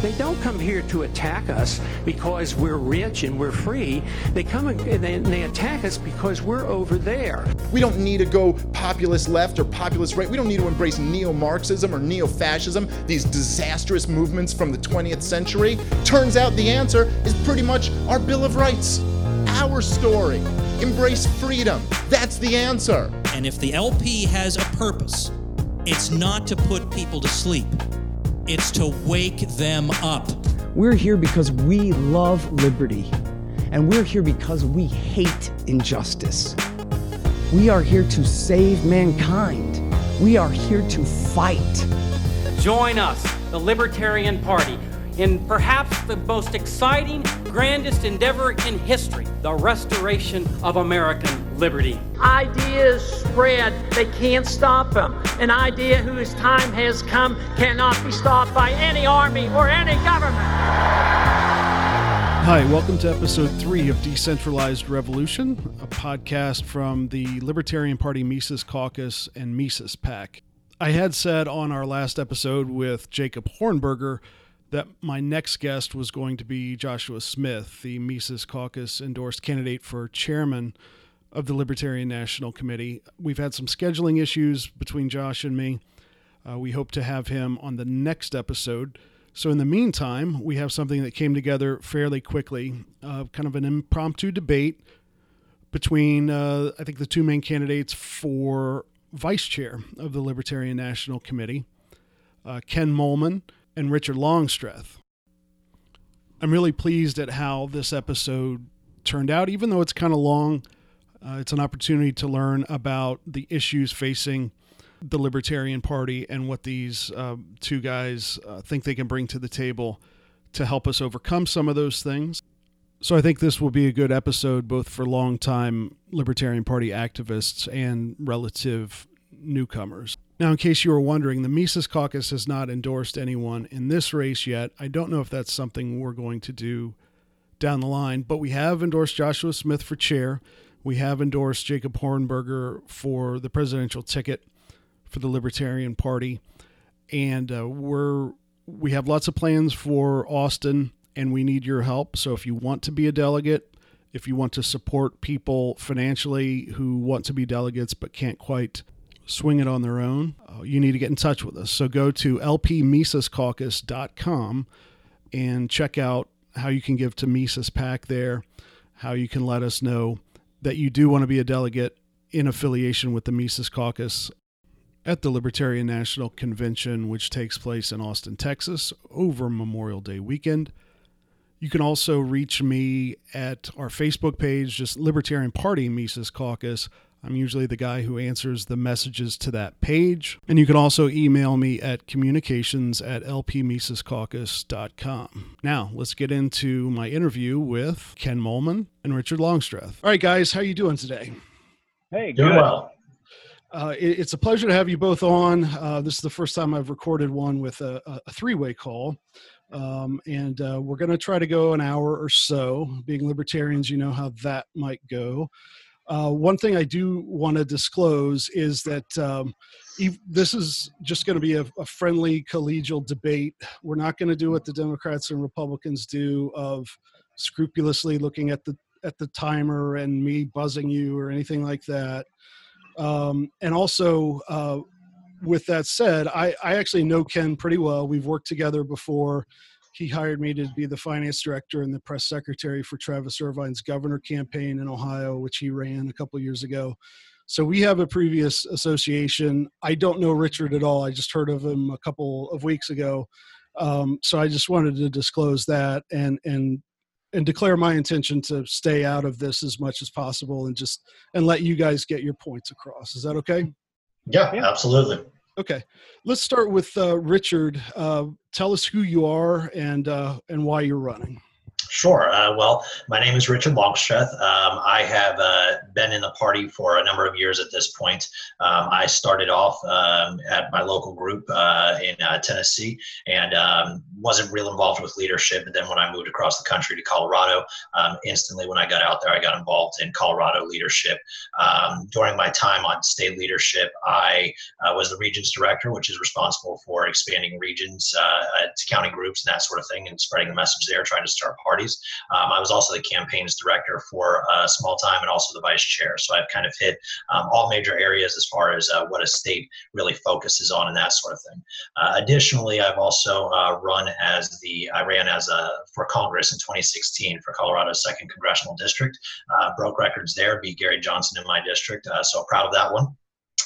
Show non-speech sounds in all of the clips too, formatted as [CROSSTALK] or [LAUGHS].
They don't come here to attack us because we're rich and we're free. They come and they, and they attack us because we're over there. We don't need to go populist left or populist right. We don't need to embrace neo Marxism or neo fascism, these disastrous movements from the 20th century. Turns out the answer is pretty much our Bill of Rights. Our story. Embrace freedom. That's the answer. And if the LP has a purpose, it's not to put people to sleep, it's to wake them up. We're here because we love liberty, and we're here because we hate injustice. We are here to save mankind. We are here to fight. Join us, the Libertarian Party, in perhaps the most exciting, grandest endeavor in history the restoration of American liberty. Ideas spread, they can't stop them. An idea whose time has come cannot be stopped by any army or any government. Hi, welcome to episode three of Decentralized Revolution, a podcast from the Libertarian Party Mises Caucus and Mises PAC. I had said on our last episode with Jacob Hornberger that my next guest was going to be Joshua Smith, the Mises Caucus endorsed candidate for chairman of the Libertarian National Committee. We've had some scheduling issues between Josh and me. Uh, we hope to have him on the next episode. So, in the meantime, we have something that came together fairly quickly uh, kind of an impromptu debate between, uh, I think, the two main candidates for vice chair of the Libertarian National Committee, uh, Ken Moellman and Richard Longstreth. I'm really pleased at how this episode turned out, even though it's kind of long. Uh, it's an opportunity to learn about the issues facing the Libertarian Party and what these uh, two guys uh, think they can bring to the table to help us overcome some of those things. So I think this will be a good episode both for longtime Libertarian Party activists and relative newcomers. Now, in case you were wondering, the Mises Caucus has not endorsed anyone in this race yet. I don't know if that's something we're going to do down the line, but we have endorsed Joshua Smith for chair. We have endorsed Jacob Hornberger for the presidential ticket for the Libertarian Party, and uh, we're we have lots of plans for Austin, and we need your help. So if you want to be a delegate, if you want to support people financially who want to be delegates but can't quite swing it on their own, uh, you need to get in touch with us. So go to lpmisescaucus.com and check out how you can give to Mises PAC there, how you can let us know that you do want to be a delegate in affiliation with the Mises Caucus at the Libertarian National Convention, which takes place in Austin, Texas, over Memorial Day weekend. You can also reach me at our Facebook page, just Libertarian Party Mises Caucus. I'm usually the guy who answers the messages to that page. And you can also email me at communications at lpmisescaucus.com. Now, let's get into my interview with Ken Moellman and Richard Longstreth. All right, guys, how you doing today? Hey, Doing good. well. Uh, it, it's a pleasure to have you both on. Uh, this is the first time I've recorded one with a, a three way call. Um, and uh, we're going to try to go an hour or so. Being libertarians, you know how that might go. Uh, one thing I do want to disclose is that um, this is just going to be a, a friendly, collegial debate. We're not going to do what the Democrats and Republicans do of scrupulously looking at the at the timer and me buzzing you or anything like that. Um, and also, uh, with that said, I, I actually know Ken pretty well. We've worked together before. He hired me to be the finance director and the press secretary for Travis Irvine's governor campaign in Ohio, which he ran a couple years ago. So we have a previous association. I don't know Richard at all. I just heard of him a couple of weeks ago. Um, so I just wanted to disclose that and and and declare my intention to stay out of this as much as possible and just and let you guys get your points across. Is that okay? Yeah, absolutely. Okay, let's start with uh, Richard. Uh, tell us who you are and uh, and why you're running. Sure. Uh, well, my name is Richard Longstreth. Um, I have uh, been in the party for a number of years at this point. Um, I started off um, at my local group uh, in uh, Tennessee and um, wasn't real involved with leadership. And then when I moved across the country to Colorado, um, instantly when I got out there, I got involved in Colorado leadership. Um, during my time on state leadership, I uh, was the regions director, which is responsible for expanding regions uh, to county groups and that sort of thing and spreading the message there, trying to start parties. Um, I was also the campaigns director for a uh, small time and also the vice chair. So I've kind of hit um, all major areas as far as uh, what a state really focuses on and that sort of thing. Uh, additionally, I've also uh, run as the, I ran as a, for Congress in 2016 for Colorado's second congressional district. Uh, broke records there, beat Gary Johnson in my district. Uh, so proud of that one.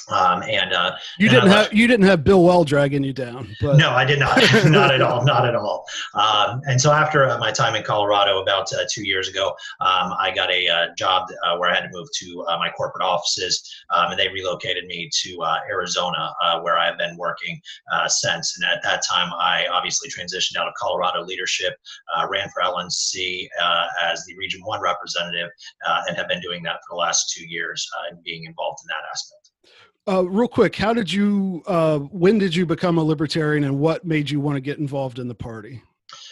Um, and uh, you didn't have you didn't have Bill Weld dragging you down. But. No, I did not. [LAUGHS] [LAUGHS] not at all. Not at all. Um, and so after uh, my time in Colorado, about uh, two years ago, um, I got a uh, job uh, where I had to move to uh, my corporate offices, um, and they relocated me to uh, Arizona, where I have been working since. And at that time, I obviously transitioned out of Colorado leadership, ran for LNC as the Region One representative, and have been doing that for the last two years and being involved in that aspect. Uh, real quick, how did you? Uh, when did you become a libertarian, and what made you want to get involved in the party?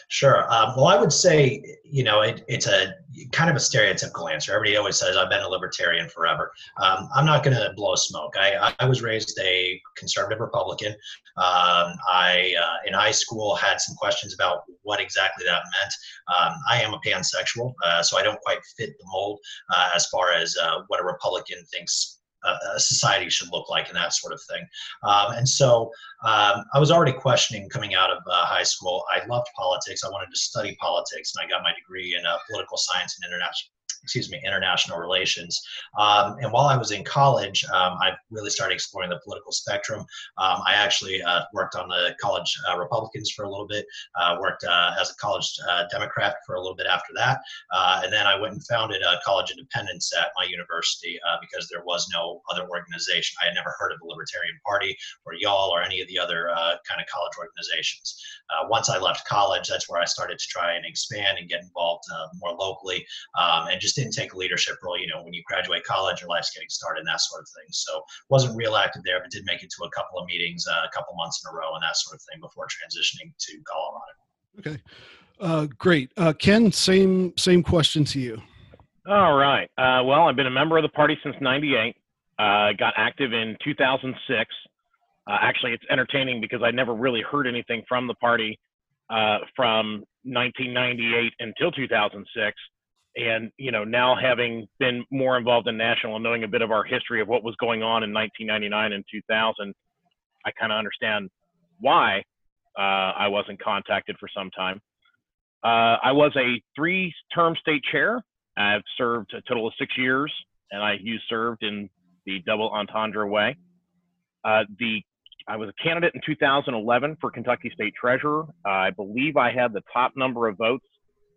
Sure. Um, well, I would say, you know, it, it's a kind of a stereotypical answer. Everybody always says, I've been a libertarian forever. Um, I'm not going to blow smoke. I, I was raised a conservative Republican. Um, I, uh, in high school, had some questions about what exactly that meant. Um, I am a pansexual, uh, so I don't quite fit the mold uh, as far as uh, what a Republican thinks a society should look like and that sort of thing. Um, and so um, I was already questioning coming out of uh, high school. I loved politics. I wanted to study politics, and I got my degree in uh, political science and international excuse me, international relations. Um, and while I was in college, um, I really started exploring the political spectrum. Um, I actually uh, worked on the college uh, Republicans for a little bit, uh, worked uh, as a college uh, Democrat for a little bit after that. Uh, and then I went and founded College Independence at my university because there was no other organization. I had never heard of the Libertarian Party or YAL or any of the other kind of college organizations. once I left college, that's where I started to try and expand and get involved more locally um, and just just didn't take a leadership role. You know, when you graduate college, your life's getting started and that sort of thing. So wasn't real active there, but did make it to a couple of meetings, uh, a couple months in a row, and that sort of thing before transitioning to Colorado. Okay, uh, great. Uh, Ken, same same question to you. All right. Uh, well, I've been a member of the party since '98. Uh, got active in 2006. Uh, actually, it's entertaining because I never really heard anything from the party from 1998 until 2006 and you know now having been more involved in national and knowing a bit of our history of what was going on in 1999 and 2000 i kind of understand why uh, i wasn't contacted for some time. Uh, i was a three term state chair. I've served a total of six years and i used served in the double entendre way. Uh, the I was a candidate in 2011 for Kentucky State Treasurer. I believe I had the top number of votes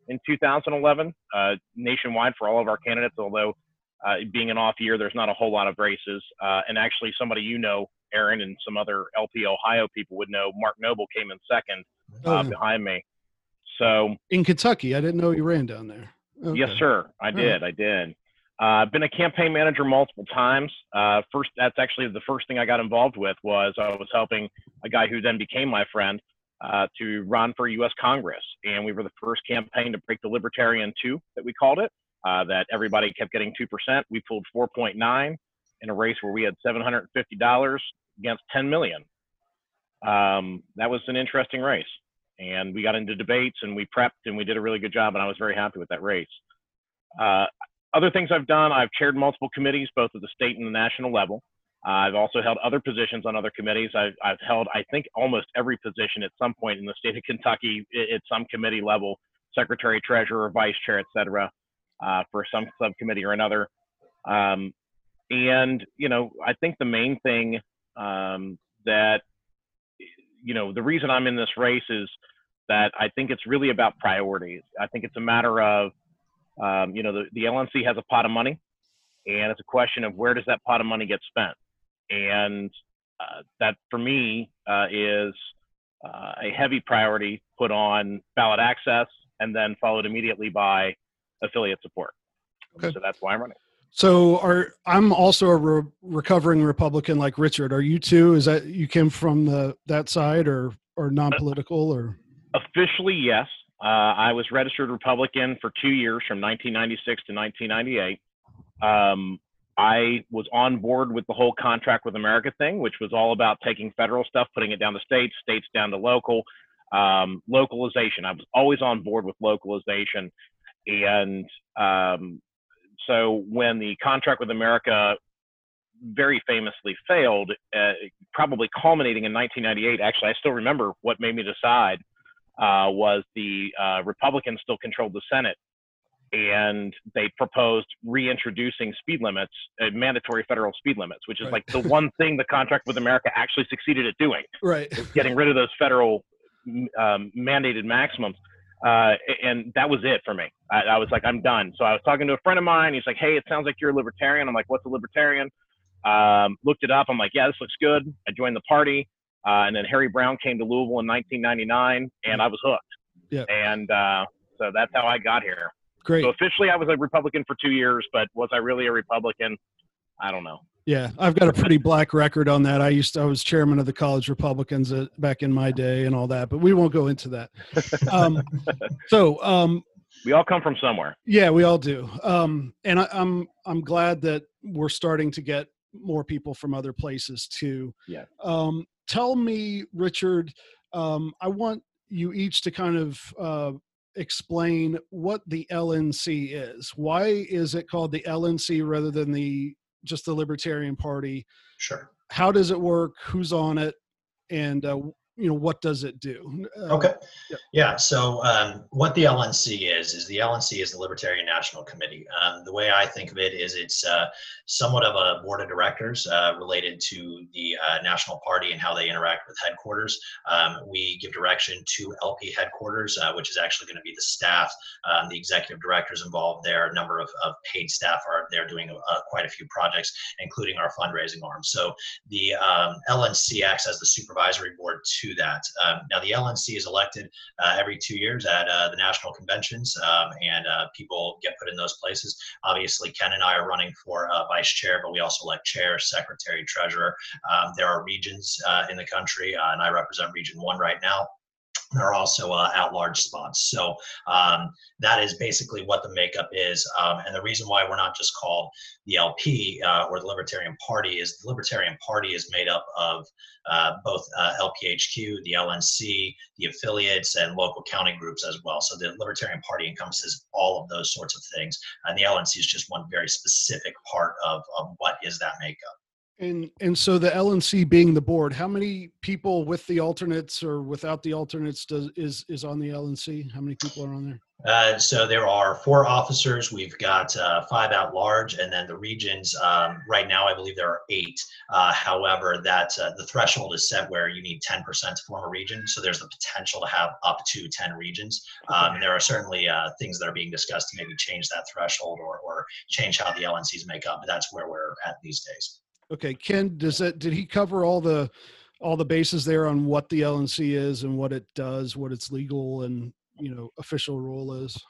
in 2011 uh, nationwide for all of our candidates, although uh, being an off year, there's not a whole lot of races. Uh, and actually, somebody you know, Aaron, and some other LP Ohio people would know, Mark Noble came in second uh, oh, behind me. So in Kentucky, I didn't know you ran down there. Okay. Yes, sir. I did. I did. Uh, I've been a campaign manager multiple times. Uh, first, that's actually the first thing I got involved with was I was helping a guy who then became my friend uh, to run for U.S. Congress. And we were the first campaign to break the Libertarian 2 that we called it, uh, that everybody kept getting 2%. We pulled 4.9 in a race where we had $750 against 10 million. Um, that was an interesting race. And we got into debates and we prepped and we did a really good job. And I was very happy with that race. Uh, other things I've done, I've chaired multiple committees, both at the state and the national level. I've also held other positions on other committees. I've, I've, held, I think, almost every position at some point in the state of Kentucky at some committee level, secretary, treasurer, vice chair, et cetera, uh, for some subcommittee or another. Um, and, you know, I think the main thing um, that, you know, the reason I'm in this race is that I think it's really about priorities. I think it's a matter of, um, you know, the, the LNC has a pot of money and it's a question of where does that pot of money get spent and uh, that for me uh, is uh, a heavy priority put on ballot access and then followed immediately by affiliate support. Okay. So that's why I'm running. So are I'm also a re- recovering Republican like Richard. Are you too? Is that you came from the that side or or non-political or Officially, yes. Uh, I was registered Republican for two years from 1996 to 1998. Um, I was on board with the whole contract with America thing, which was all about taking federal stuff, putting it down to states, states down to local, um, localization. I was always on board with localization. And um, so when the contract with America very famously failed, uh, probably culminating in 1998, actually, I still remember what made me decide uh, was the uh, Republicans still controlled the Senate and they proposed reintroducing speed limits, uh, mandatory federal speed limits, which is Right. like the [LAUGHS] one thing the contract with America actually succeeded at doing, right? getting rid of those federal um, mandated maximums. Uh, and that was it for me. I, I was like, I'm done. So I was talking to a friend of mine. He's like, Hey, it sounds like you're a libertarian. I'm like, What's a libertarian? Um, looked it up. I'm like, Yeah, this looks good. I joined the party. Uh, and then Harry Browne came to Louisville in 1999, and I was hooked. Yeah. And uh, so that's how I got here. Great. So officially, I was a Republican for two years, but was I really a Republican? I don't know. Yeah, I've got a pretty black record on that. I used to, I was chairman of the college Republicans uh, back in my day and all that, but we won't go into that. [LAUGHS] Um, so, um, We all come from somewhere. yeah, we all do. Um, and I, I'm I'm glad that we're starting to get more people from other places too. Yeah. Um, tell me, Richard. Um, I want you each to kind of uh, explain what the LNC is. Why is it called the LNC rather than the just the Libertarian Party? Sure. How does it work? Who's on it? And uh, you know what does it do? Uh, Okay. yeah. Yeah. So um, what the LNC is is the LNC is the Libertarian National Committee. Um, the way I think of it is it's uh, somewhat of a board of directors uh, related to the uh, National Party and how they interact with headquarters. Um, we give direction to LP headquarters, uh, which is actually going to be the staff, um, the executive directors involved there. A number of, of paid staff are there doing uh, quite a few projects, including our fundraising arm. So the um, LNC acts as the supervisory board to that. Um, now, the LNC is elected uh, every two years at uh, the national conventions, um, and uh, people get put in those places. Obviously, Ken and I are running for uh, vice chair, but we also elect chair, secretary, treasurer. Um, there are regions uh, in the country, and I represent Region 1 right now. There are also uh, at-large spots. So um, that is basically what the makeup is. Um, and the reason why we're not just called the LP uh, or the Libertarian Party is the Libertarian Party is made up of uh, both uh, LPHQ, the LNC, the affiliates, and local county groups as well. So the Libertarian Party encompasses all of those sorts of things. And the LNC is just one very specific part of, of what is that makeup. And and so the LNC being the board, how many people with the alternates or without the alternates does is is on the LNC? How many people are on there? Uh, so there are four officers. We've got uh, five at large, and then the regions. Um, right now, I believe there are eight. Uh, however, that uh, the threshold is set where you need 10% to form a region. So there's the potential to have up to 10 regions. Um, and there are certainly uh, things that are being discussed to maybe change that threshold or, or change how the LNCs make up. But that's where we're at these days. Okay, Ken, does that did he cover all the all the bases there on what the LNC is and what it does, what its legal and you know official role is?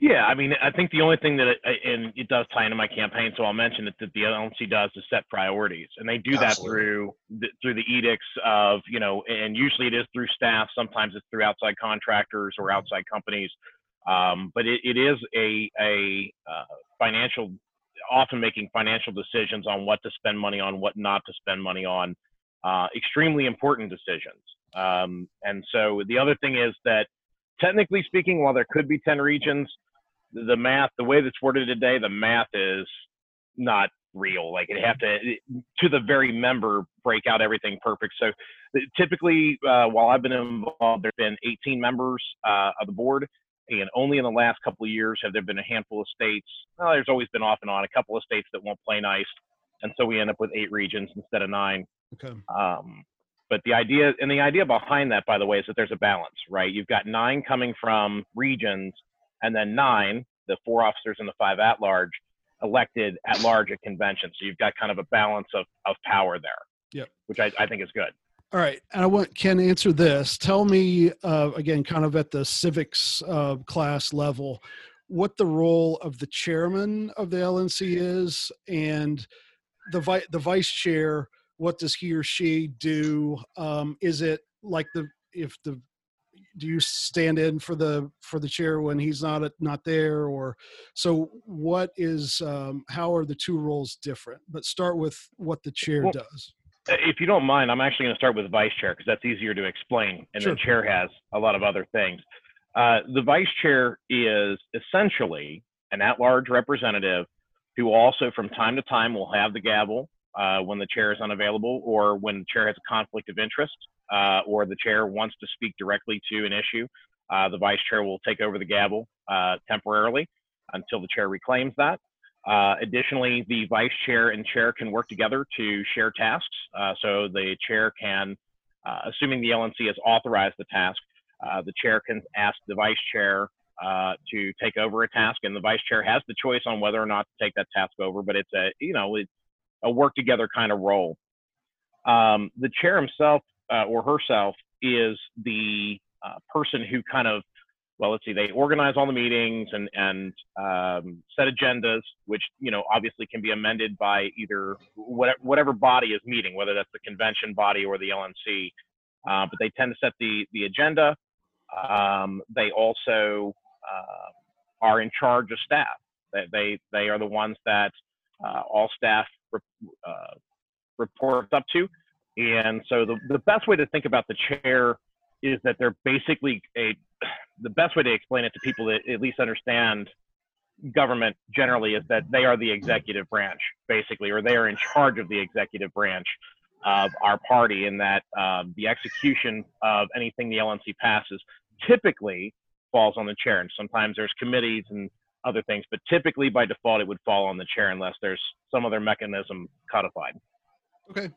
Yeah, I mean, I think the only thing that, it, and it does tie into my campaign, so I'll mention it that the LNC does is set priorities, and they do that through the, through the edicts of you know, and usually it is through staff. Sometimes it's through outside contractors or outside companies, um, but it, it is a a uh, financial, often making financial decisions on what to spend money on, what not to spend money on. Uh, extremely important decisions. Um, and so the other thing is that technically speaking, while there could be 10 regions, the math, the way that's worded today, the math is not real. Like it have to, to the very member, break out everything perfect. So typically, uh, while I've been involved, there's been 18 members uh, of the board, and only in the last couple of years have there been a handful of states. Well, there's always been off and on a couple of states that won't play nice, and so we end up with eight regions instead of nine. Okay. Um, but the idea and the idea behind that, by the way, is that there's a balance, right? You've got nine coming from regions, and then nine, the four officers and the five at large, elected at large at convention. So you've got kind of a balance of, of power there. Yep. Which I, I think is good. All right, and I want Ken answer this. Tell me uh, again, kind of at the civics uh, class level, what the role of the chairman of the LNC is, and the vi- the vice chair. What does he or she do? Um, is it like the if the do you stand in for the for the chair when he's not not there or so what is um, how are the two roles different but start with what the chair well, does if you don't mind, I'm actually going to start with vice chair because that's easier to explain, and sure. then chair has a lot of other things. Uh, the vice chair is essentially an at-large representative who also, from time to time, will have the gavel uh, when the chair is unavailable, or when the chair has a conflict of interest, uh, or the chair wants to speak directly to an issue. Uh, the vice chair will take over the gavel uh, temporarily until the chair reclaims that. Uh, additionally, the vice chair and chair can work together to share tasks. Uh, so the chair can, uh, assuming the LNC has authorized the task, uh, the chair can ask the vice chair uh, to take over a task, and the vice chair has the choice on whether or not to take that task over. But it's a, you know, it's a work together kind of role. Um, the chair himself uh, or herself is the person who kind of well, let's see, they organize all the meetings and, and um, set agendas, which, you know, obviously can be amended by either whatever, whatever body is meeting, whether that's the convention body or the LNC. Uh, but they tend to set the, the agenda. Um, they also uh, are in charge of staff. They, they, they are the ones that uh, all staff uh, reports up to. And so the, the best way to think about the chair is that they're basically a the best way to explain it to people that at least understand government generally is that they are the executive branch basically or they are in charge of the executive branch of our party in that um, the execution of anything the lnc passes typically falls on the chair and sometimes there's committees and other things but typically by default it would fall on the chair unless there's some other mechanism codified. Okay.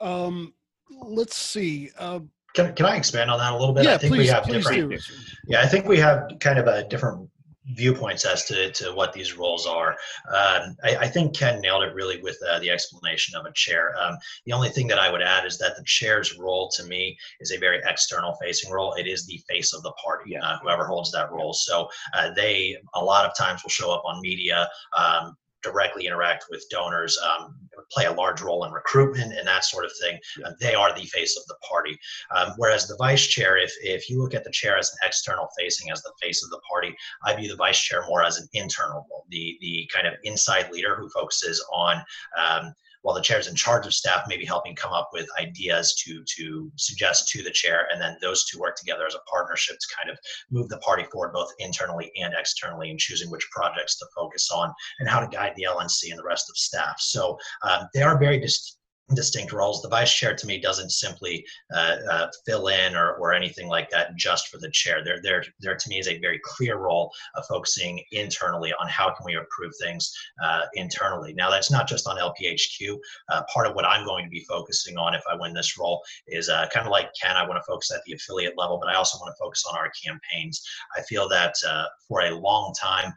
Um, let's see. Uh, can, can I expand on that a little bit? Yeah, I think please, we have different. do. Yeah, I think we have kind of a different viewpoints as to, to what these roles are. Um, I, I, think Ken nailed it really with uh, the explanation of a chair. Um, the only thing that I would add is that the chair's role to me is a very external facing role. It is the face of the party, uh, whoever holds that role. So uh, they a lot of times will show up on media. Um, directly interact with donors, um, play a large role in recruitment and that sort of thing. Uh, they are the face of the party. Um, whereas the vice chair, if, if you look at the chair as an external facing, as the face of the party, I view the vice chair more as an internal role, the, the kind of inside leader who focuses on um, while the chair is in charge of staff, maybe helping come up with ideas to to suggest to the chair, and then those two work together as a partnership to kind of move the party forward both internally and externally in choosing which projects to focus on and how to guide the LNC and the rest of staff. So um, they are very distinct distinct roles. The vice chair to me doesn't simply uh, uh, fill in or, or anything like that just for the chair. There, there, there to me is a very clear role of focusing internally on how can we improve things uh, internally. Now that's not just on LPHQ. Uh, part of what I'm going to be focusing on if I win this role is uh, kind of like Ken. I want to focus at the affiliate level, but I also want to focus on our campaigns. I feel that uh, for a long time,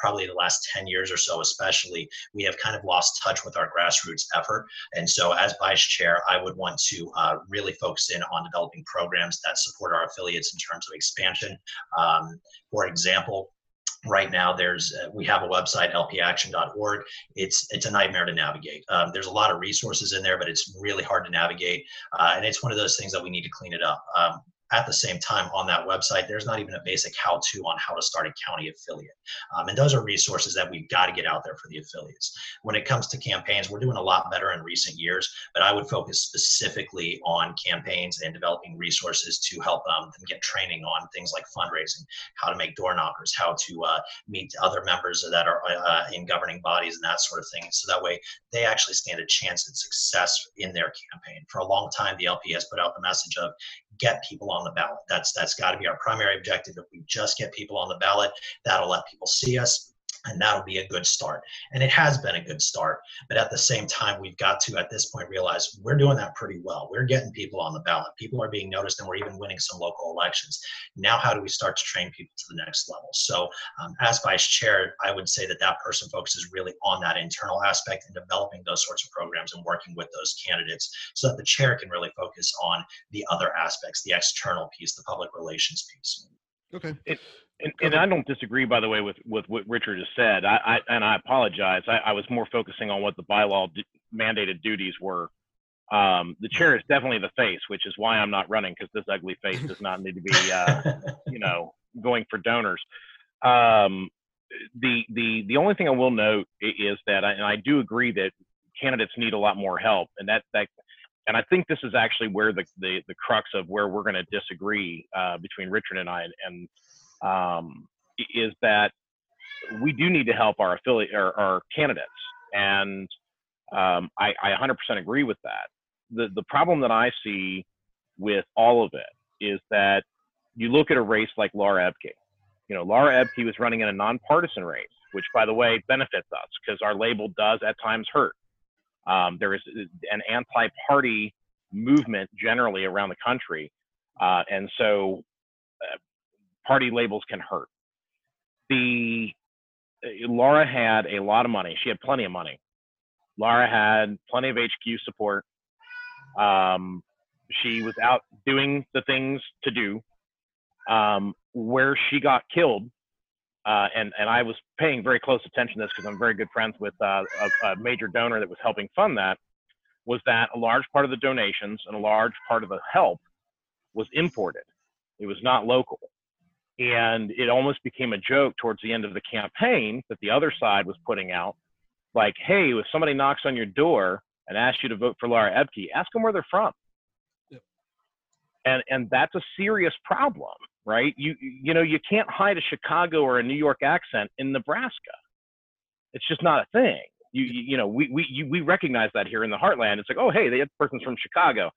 probably the last 10 years or so, especially, we have kind of lost touch with our grassroots effort, and so as vice chair, I would want to uh, really focus in on developing programs that support our affiliates in terms of expansion. Um, for example, right now there's uh, we have a website lpaction.org it's it's a nightmare to navigate. Um, there's a lot of resources in there but it's really hard to navigate. Uh, and it's one of those things that we need to clean it up. Um, at the same time on that website there's not even a basic how to on how to start a county affiliate. Um, and those are resources that we've got to get out there for the affiliates. When it comes to campaigns we're doing a lot better in recent years but i would focus specifically on campaigns and developing resources to help um, them get training on things like fundraising how to make door knockers how to uh, meet other members that are uh, in governing bodies and that sort of thing. So that way they actually stand a chance at success in their campaign. For a long time the lp has put out the message of get people on the ballot. That's that's got to be our primary objective. If we just get people on the ballot, that'll let people see us. And that'll be a good start. And it has been a good start. But at the same time, we've got to, at this point, realize we're doing that pretty well. We're getting people on the ballot. People are being noticed, and we're even winning some local elections. Now, how do we start to train people to the next level? So, um, as vice chair, I would say that that person focuses really on that internal aspect and developing those sorts of programs and working with those candidates so that the chair can really focus on the other aspects, the external piece, the public relations piece. Okay. It, and, and I don't disagree, by the way, with, with what Richard has said. I, I and I apologize. I, I, was more focusing on what the bylaw d- mandated duties were. Um, the chair is definitely the face, which is why I'm not running because this ugly face does not need to be, uh, [LAUGHS] you know, going for donors. Um, the the the only thing I will note is that, I, and I do agree that candidates need a lot more help, and that that and I think this is actually where the the, the crux of where we're going to disagree uh, between Richard and I, and um, is that we do need to help our affiliate or our candidates, and um, I, I 100% agree with that. The the problem that I see with all of it is that you look at a race like Laura Ebke. You know, Laura Ebke was running in a nonpartisan race, which, by the way, benefits us because our label does at times hurt. Um, there is an anti-party movement generally around the country, uh, and so uh, party labels can hurt. The uh, Laura had a lot of money. She had plenty of money. Laura had plenty of HQ support. Um, she was out doing the things to do. Um, where she got killed uh, and and I was paying very close attention to this because I'm very good friends with uh, a, a, major donor that was helping fund that. Was that a large part of the donations and a large part of the help was imported? It was not local, and it almost became a joke towards the end of the campaign that the other side was putting out, like, "Hey, if somebody knocks on your door and asks you to vote for Laura Ebke, ask them where they're from." Yep. And and that's a serious problem right? You you know you can't hide a Chicago or a New York accent in Nebraska. It's just not a thing. You you, you know we we you, we recognize that here in the heartland. It's like oh hey, the person's from Chicago.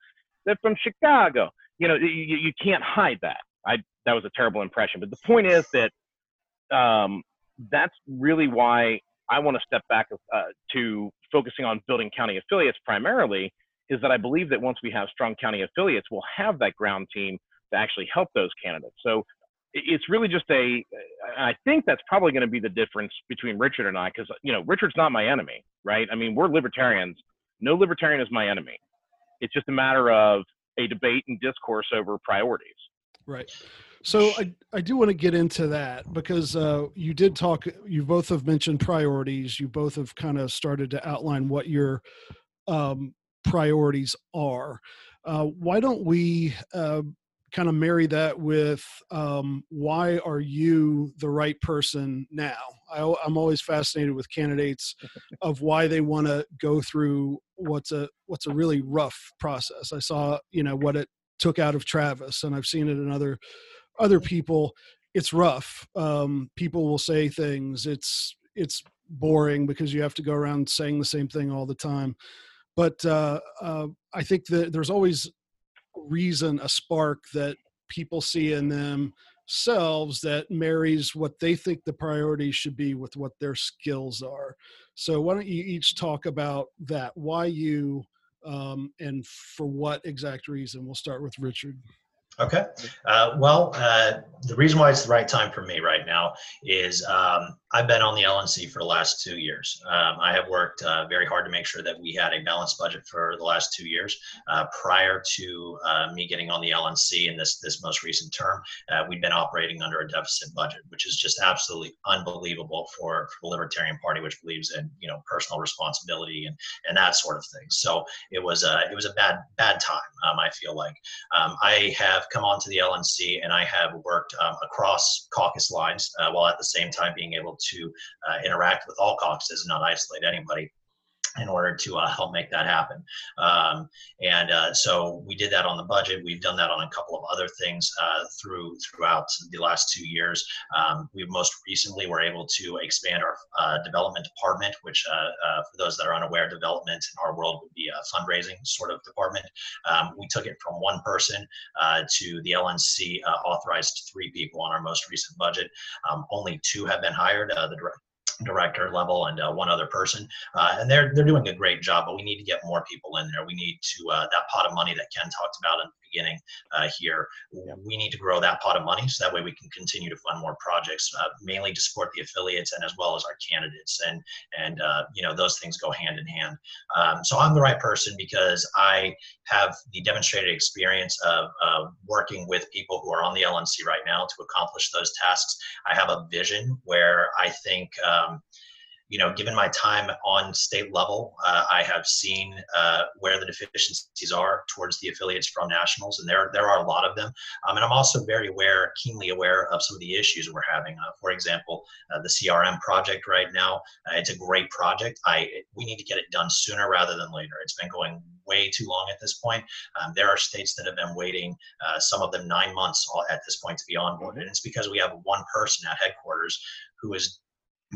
They're from Chicago. You know you, you can't hide that. I that was a terrible impression. But the point is that um, that's really why I want to step back uh, to focusing on building county affiliates primarily. Is that I believe that once we have strong county affiliates, we'll have that ground team to actually help those candidates. So it's really just a i think that's probably going to be the difference between richard and i because you know richard's not my enemy right i mean we're libertarians no libertarian is my enemy it's just a matter of a debate and discourse over priorities right so i, I do want to get into that because uh, you did talk you both have mentioned priorities you both have kind of started to outline what your um, priorities are uh, why don't we uh, kind of marry that with um, why are you the right person now? I, am always fascinated with candidates of why they want to go through what's a what's a really rough process. I saw you know what it took out of Travis, and I've seen it in other other people. It's rough. Um, people will say things. It's it's boring because you have to go around saying the same thing all the time. But uh, uh, I think that there's always reason, a spark that people see in themselves that marries what they think the priorities should be with what their skills are. So why don't you each talk about that? Why you um, and for what exact reason? We'll start with Richard. Okay. Uh, well, uh, the reason why it's the right time for me right now is um, I've been on the LNC for the last two years. Um, I have worked uh, very hard to make sure that we had a balanced budget for the last two years. Uh, prior to uh, me getting on the LNC in this this most recent term, uh, we've been operating under a deficit budget, which is just absolutely unbelievable for, for the Libertarian Party, which believes in you know personal responsibility and and that sort of thing. So it was a it was a bad bad time. Um, I feel like um, I have come onto the LNC and I have worked um, across caucus lines uh, while at the same time being able to uh, interact with all caucuses and not isolate anybody in order to uh, help make that happen. Um, and uh, so we did that on the budget. We've done that on a couple of other things uh, through throughout the last two years. Um, we most recently were able to expand our uh, development department, which uh, uh, for those that are unaware, development in our world would be a fundraising sort of department. Um, we took it from one person to the LNC authorized three people on our most recent budget. Um, only two have been hired. the director level and uh, one other person, uh, and they're they're doing a great job. But we need to get more people in there. We need to uh, that pot of money that Ken talked about beginning uh, here. We need to grow that pot of money so that way we can continue to fund more projects, uh, mainly to support the affiliates and as well as our candidates. And and uh, you know those things go hand in hand. Um, so I'm the right person because I have the demonstrated experience of working with people who are on the LNC right now to accomplish those tasks. I have a vision where I think. Um, you know, given my time on state level, uh, I have seen uh, where the deficiencies are towards the affiliates from nationals, and there there are a lot of them. Um, and I'm also very aware, keenly aware of some of the issues we're having. Uh, for example, uh, the CRM project right now, uh, it's a great project. I we need to get it done sooner rather than later. It's been going way too long at this point. Um, there are states that have been waiting, uh, some of them nine months at this point to be onboarded, and it's because we have one person at headquarters who is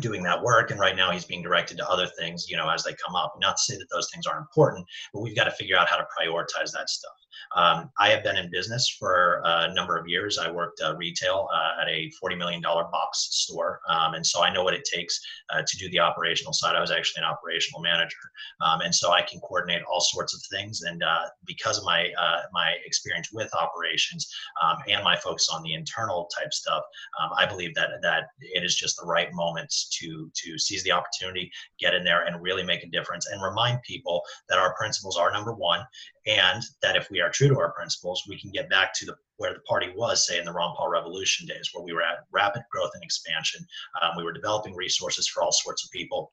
doing that work and right now he's being directed to other things you know as they come up. Not to say that those things aren't important but we've got to figure out how to prioritize that stuff um, I have been in business for a number of years. I worked uh, retail uh, at a $40 million box store. Um, and so I know what it takes uh, to do the operational side. I was actually an operational manager. Um, and so I can coordinate all sorts of things. And uh, because of my, uh, my experience with operations um, and my focus on the internal type stuff, um, I believe that, that it is just the right moment to, to seize the opportunity, get in there and really make a difference and remind people that our principles are number one and that if we are true to our principles, we can get back to the where the party was, say, in the Ron Paul Revolution days, where we were at rapid growth and expansion. Um, we were developing resources for all sorts of people,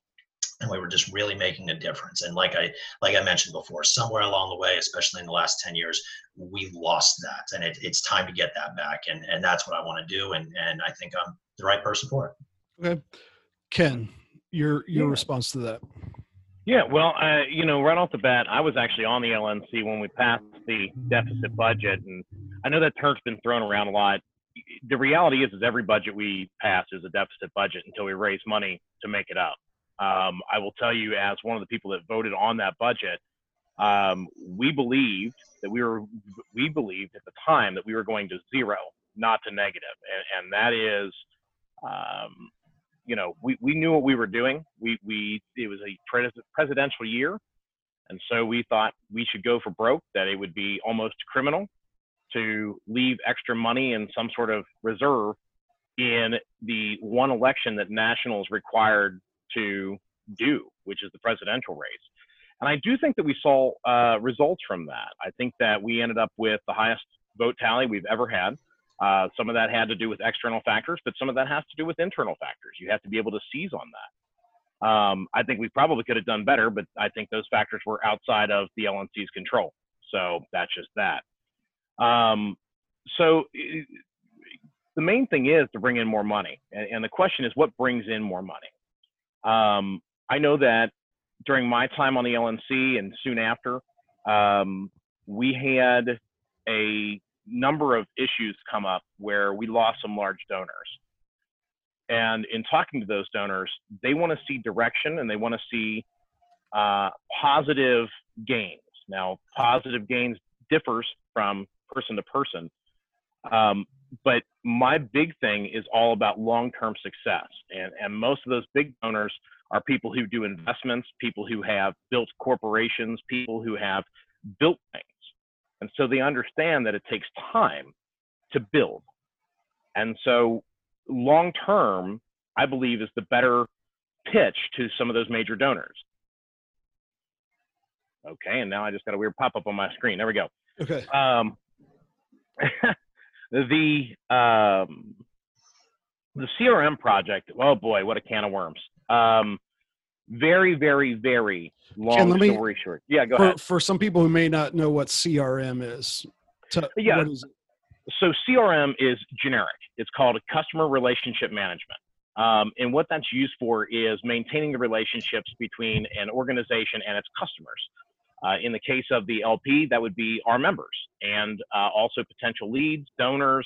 and we were just really making a difference. And like I like I mentioned before, somewhere along the way, especially in the last ten years, we lost that, and it, it's time to get that back. And and that's what I want to do. And and I think I'm the right person for it. Okay, Ken, your your yeah. response to that. Yeah, well, uh, you know, right off the bat, I was actually on the LNC when we passed the deficit budget, and I know that term's been thrown around a lot. The reality is, is every budget we pass is a deficit budget until we raise money to make it up. Um, I will tell you, as one of the people that voted on that budget, um, we believed that we were, we believed at the time that we were going to zero, not to negative, and, and that is. Um, you know, we, we knew what we were doing. We, we, it was a pres- presidential year. And so we thought we should go for broke, that it would be almost criminal to leave extra money in some sort of reserve in the one election that nationals required to do, which is the presidential race. And I do think that we saw uh, results from that. I think that we ended up with the highest vote tally we've ever had. Uh, some of that had to do with external factors, but some of that has to do with internal factors. You have to be able to seize on that. Um, I think we probably could have done better, but I think those factors were outside of the LNC's control. So that's just that. Um, so the main thing is to bring in more money. And, and the question is, what brings in more money? Um, I know that during my time on the LNC and soon after, um, we had a number of issues come up where we lost some large donors. And in talking to those donors, they want to see direction and they want to see uh, positive gains. Now, positive gains differs from person to person, um, but my big thing is all about long-term success. And, and most of those big donors are people who do investments, people who have built corporations, people who have built things. And so they understand that it takes time to build. And so long term, I believe is the better pitch to some of those major donors. Okay, and now I just got a weird pop up on my screen. There we go. Okay. Um, [LAUGHS] the um, the CRM project. Oh boy, what a can of worms. Um, very, very, very long me, story short. Yeah, go for, ahead. For some people who may not know what CRM is, to, yeah. So CRM is generic. It's called customer relationship management. Um, and what that's used for is maintaining the relationships between an organization and its customers. Uh, in the case of the LP, that would be our members and uh, also potential leads, donors,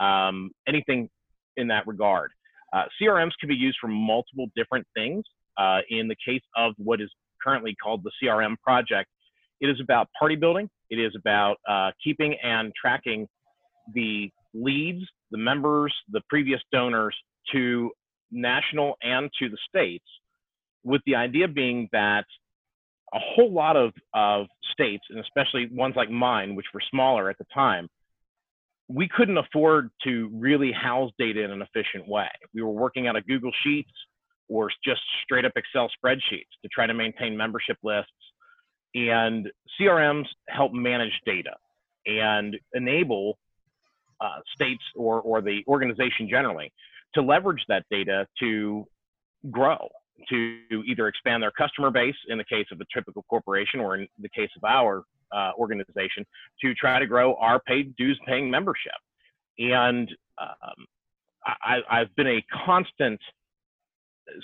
um, anything in that regard. Uh, CRMs can be used for multiple different things. Uh, in the case of what is currently called the CRM project, it is about party building. It is about uh, keeping and tracking the leads, the members, the previous donors to national and to the states, with the idea being that a whole lot of, of states, and especially ones like mine, which were smaller at the time, we couldn't afford to really house data in an efficient way. We were working out of Google Sheets or just straight up Excel spreadsheets to try to maintain membership lists. And CRMs help manage data and enable uh, states or, or the organization generally to leverage that data to grow, to either expand their customer base in the case of a typical corporation or in the case of our uh, organization to try to grow our paid dues paying membership. And um, I, I've been a constant,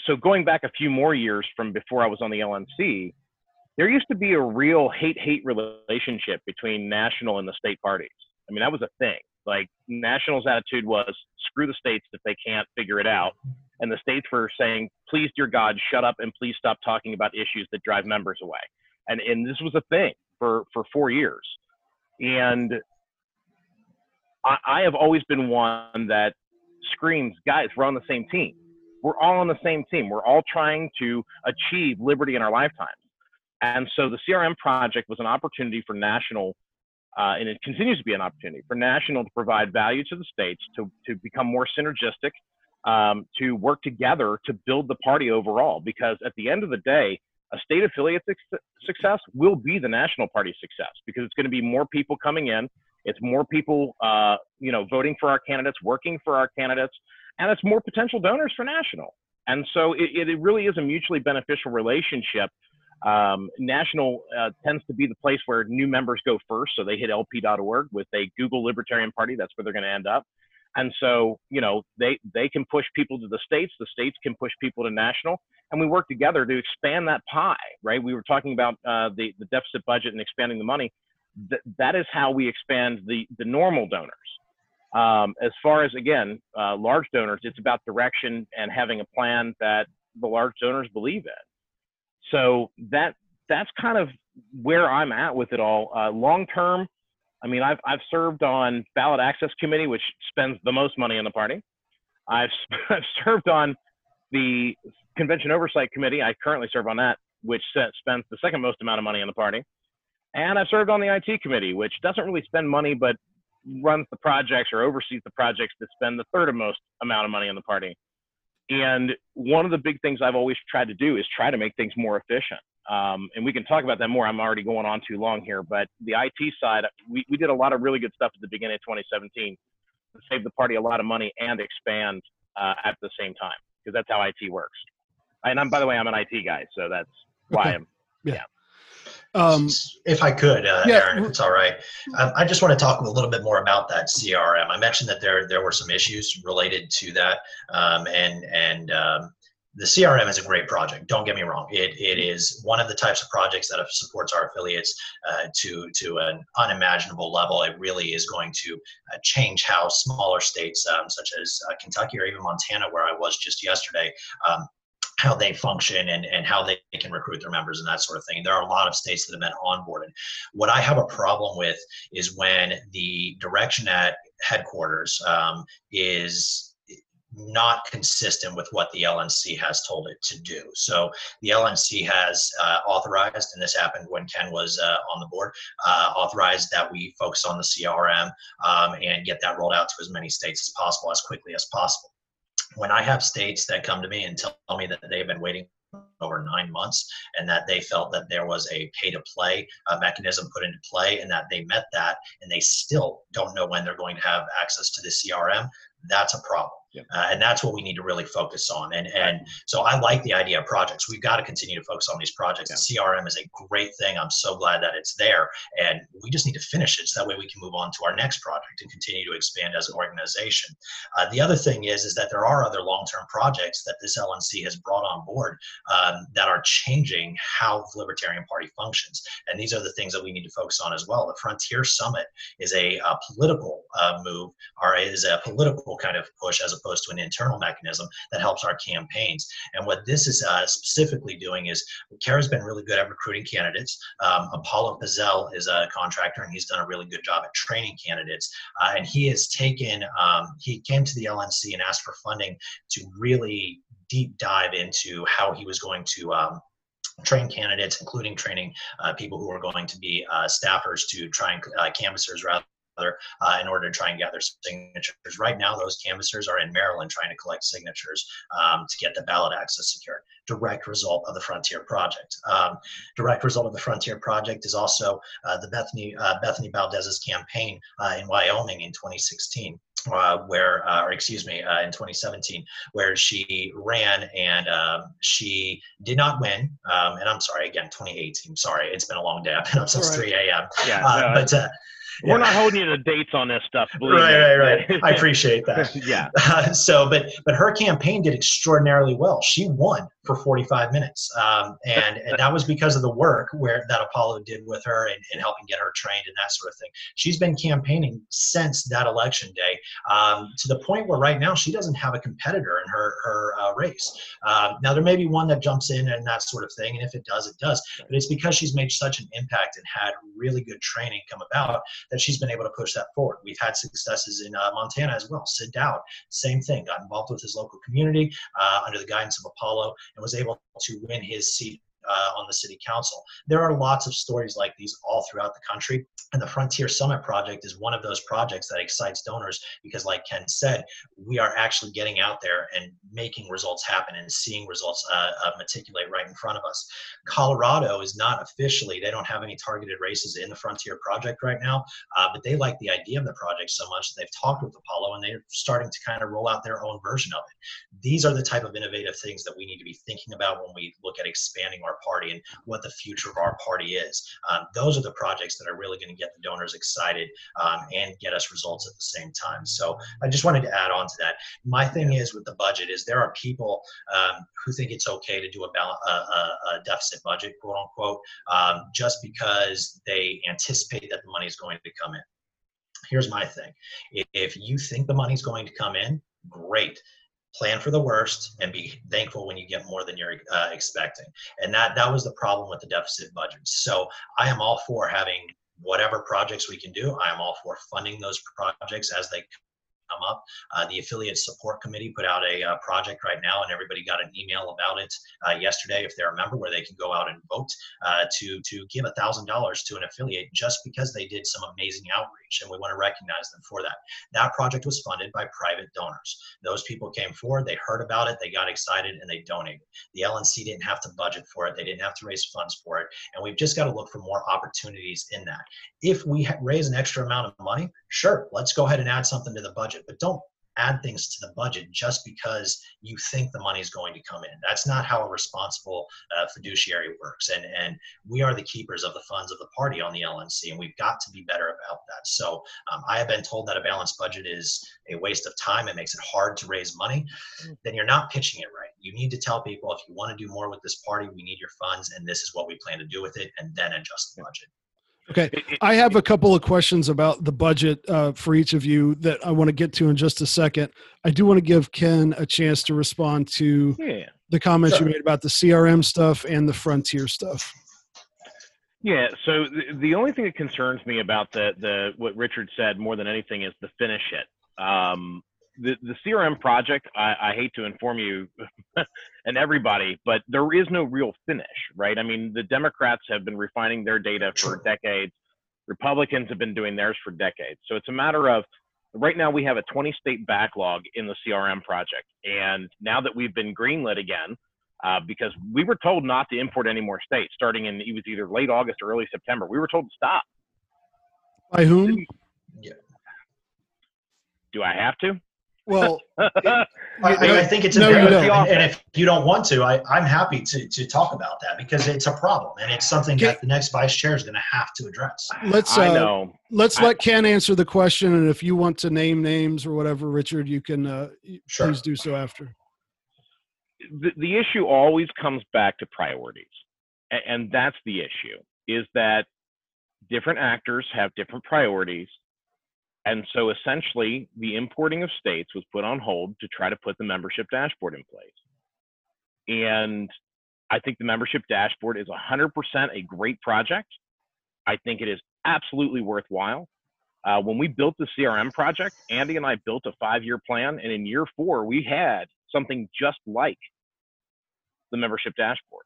so going back a few more years from before I was on the LNC, there used to be a real hate hate relationship between national and the state parties. I mean, that was a thing. Like, national's attitude was screw the states if they can't figure it out. And the states were saying, please, dear God, shut up and please stop talking about issues that drive members away. And, and this was a thing for, for four years. And I, I have always been one that screams, guys, we're on the same team. We're all on the same team. We're all trying to achieve liberty in our lifetimes. And so the CRM project was an opportunity for national, uh, and it continues to be an opportunity for national to provide value to the states, to, to become more synergistic, um, to work together to build the party overall. Because at the end of the day, a state affiliate success will be the national party success because it's going to be more people coming in. It's more people, uh, you know, voting for our candidates, working for our candidates, and it's more potential donors for national. And so it, it really is a mutually beneficial relationship. Um, national uh, tends to be the place where new members go first, so they hit lp.org with a Google Libertarian Party. That's where they're going to end up. And so, you know, they they can push people to the states. The states can push people to national and we work together to expand that pie, right? We were talking about uh, the, the deficit budget and expanding the money. Th- that is how we expand the, the normal donors. Um, as far as, again, uh, large donors, it's about direction and having a plan that the large donors believe in. So that that's kind of where I'm at with it all. Uh, long term, I mean, I've, I've served on ballot access committee, which spends the most money in the party. I've, [LAUGHS] I've served on the Convention Oversight Committee. I currently serve on that, which spends the second most amount of money in the party. And I've served on the IT committee, which doesn't really spend money, but runs the projects or oversees the projects that spend the third most amount of money in the party. And one of the big things I've always tried to do is try to make things more efficient. Um, and we can talk about that more. I'm already going on too long here, but the IT side, we, we did a lot of really good stuff at the beginning of 2017 to save the party a lot of money and expand uh, at the same time because that's how IT works. And I'm, by the way, I'm an IT guy, so that's why okay. I'm, yeah. yeah. Um, if I could, uh, yeah. Aaron, if it's all right, um, I just want to talk a little bit more about that CRM. I mentioned that there there were some issues related to that, um, and and um, the CRM is a great project. Don't get me wrong; it it is one of the types of projects that supports our affiliates uh, to to an unimaginable level. It really is going to uh, change how smaller states, um, such as uh, Kentucky or even Montana, where I was just yesterday, um, how they function and, and how they can recruit their members and that sort of thing. There are a lot of states that have been onboarded. What I have a problem with is when the direction at headquarters um, is not consistent with what the LNC has told it to do. So the LNC has uh, authorized, and this happened when Ken was uh, on the board, uh, authorized that we focus on the CRM um, and get that rolled out to as many states as possible as quickly as possible when I have states that come to me and tell me that they've been waiting over nine months and that they felt that there was a pay to play uh, mechanism put into play and that they met that and they still don't know when they're going to have access to the CRM, that's a problem. Uh, and that's what we need to really focus on. And and so I like the idea of projects. We've got to continue to focus on these projects. The CRM is a great thing. I'm so glad that it's there, and we just need to finish it so that way we can move on to our next project and continue to expand as an organization. Uh, the other thing is is that there are other long-term projects that this LNC has brought on board um, that are changing how the Libertarian Party functions, and these are the things that we need to focus on as well. The Frontier Summit is a, a political uh, move, or is a political kind of push as opposed opposed to an internal mechanism that helps our campaigns. And what this is uh, specifically doing is Kara's been really good at recruiting candidates. Um, Apollo Pazell is a contractor, and he's done a really good job at training candidates. Uh, and he has taken, um, he came to the LNC and asked for funding to really deep dive into how he was going to um, train candidates, including training uh, people who are going to be uh, staffers to try and uh, canvassers rather. Uh, in order to try and gather signatures. Right now, those canvassers are in Maryland trying to collect signatures um, to get the ballot access secured. Direct result of the Frontier Project. Um, direct result of the Frontier Project is also uh, the Bethany uh, Bethany Baldes's campaign uh, in Wyoming in 2016 uh, where, uh, or excuse me, uh, in 2017, where she ran and um, she did not win. Um, and I'm sorry, again, 2018. Sorry, it's been a long day. I've been up since right. 3 a.m. Yeah, uh, no, but uh, we're not holding you to dates on this stuff. right, right, right. I [LAUGHS] appreciate that. yeah. Uh, [LAUGHS] so, but but her campaign did extraordinarily well. She won for 45 minutes, um, and, and that was because of the work where that Apollo did with her and, and, helping get her trained and that sort of thing. She's been campaigning since that election day um, to the point where right now she doesn't have a competitor in her her uh, race. Uh, now there may be one that jumps in and that sort of thing, and if it does, it does. But it's because she's made such an impact and had really good training come about that she's been able to push that forward. We've had successes in uh, Montana as well. Sid Daoud, same thing, got involved with his local community uh, under the guidance of Apollo and was able to win his seat uh, on the city council. There are lots of stories like these all throughout the country. And the Frontier Summit project is one of those projects that excites donors because, like Ken said, we are actually getting out there and making results happen and seeing results uh, uh, matriculate right in front of us. Colorado is not officially, they don't have any targeted races in the Frontier project right now, uh, but they like the idea of the project so much that they've talked with Apollo and they're starting to kind of roll out their own version of it. These are the type of innovative things that we need to be thinking about when we look at expanding our party and what the future of our party is. Um, those are the projects that are really going to get the donors excited um, and get us results at the same time. So I just wanted to add on to that. My thing is with the budget is there are people um, who think it's okay to do a, a, a deficit budget, quote unquote, um, just because they anticipate that the money is going to come in. Here's my thing. If you think the money's going to come in, great plan for the worst and be thankful when you get more than you're uh, expecting. And that that was the problem with the deficit budget. So i am all for having whatever projects we can do. I am all for funding those projects as they come up. Uh, the affiliate support committee put out a uh, project right now, and everybody got an email about it uh, yesterday if they're a member, where they can go out and vote uh, to to give a thousand dollars to an affiliate just because they did some amazing outreach, and we want to recognize them for that. That project was funded by private donors. Those people came forward, they heard about it, they got excited, and they donated. The LNC didn't have to budget for it, they didn't have to raise funds for it, and we've just got to look for more opportunities in that. If we raise an extra amount of money, sure, let's go ahead and add something to the budget, but don't add things to the budget just because you think the money is going to come in. That's not how a responsible uh, fiduciary works. And and we are the keepers of the funds of the party on the LNC, and we've got to be better about that. So um, I have been told that a balanced budget is a waste of time. It makes it hard to raise money. Mm. Then you're not pitching it right. You need to tell people if you want to do more with this party, we need your funds, and this is what we plan to do with it, and then adjust the budget. Okay. I have a couple of questions about the budget uh, for each of you that I want to get to in just a second. I do want to give Ken a chance to respond to yeah. the comments sure. you made about the CRM stuff and the frontier stuff. Yeah, so the, the only thing that concerns me about the the what Richard said more than anything is the finish it. Um, the, the CRM project, I, I hate to inform you [LAUGHS] and everybody, but there is no real finish, right? I mean, the Democrats have been refining their data for decades. Republicans have been doing theirs for decades. So it's a matter of right now we have a 20 state backlog in the CRM project. And now that we've been greenlit again, uh, because we were told not to import any more states starting in it was either late August or early September. We were told to stop. By whom? Yeah. Do I have to? Well, [LAUGHS] I, I, think it's a no, imperative, and, and, if you don't want to, I, I'm happy to, to talk about that because it's a problem and it's something that the next vice chair is going to have to address. Let's uh, I know. Let's I, let Ken answer the question, and if you want to name names or whatever, Richard, you can uh, sure. please do so after. The, the issue always comes back to priorities, and, and that's the issue: is that different actors have different priorities And so essentially, the importing of states was put on hold to try to put the membership dashboard in place. And I think the membership dashboard is 100% a great project. I think it is absolutely worthwhile. Uh, when we built the CRM project, Andy and I built a five year plan, and in year four, we had something just like the membership dashboard.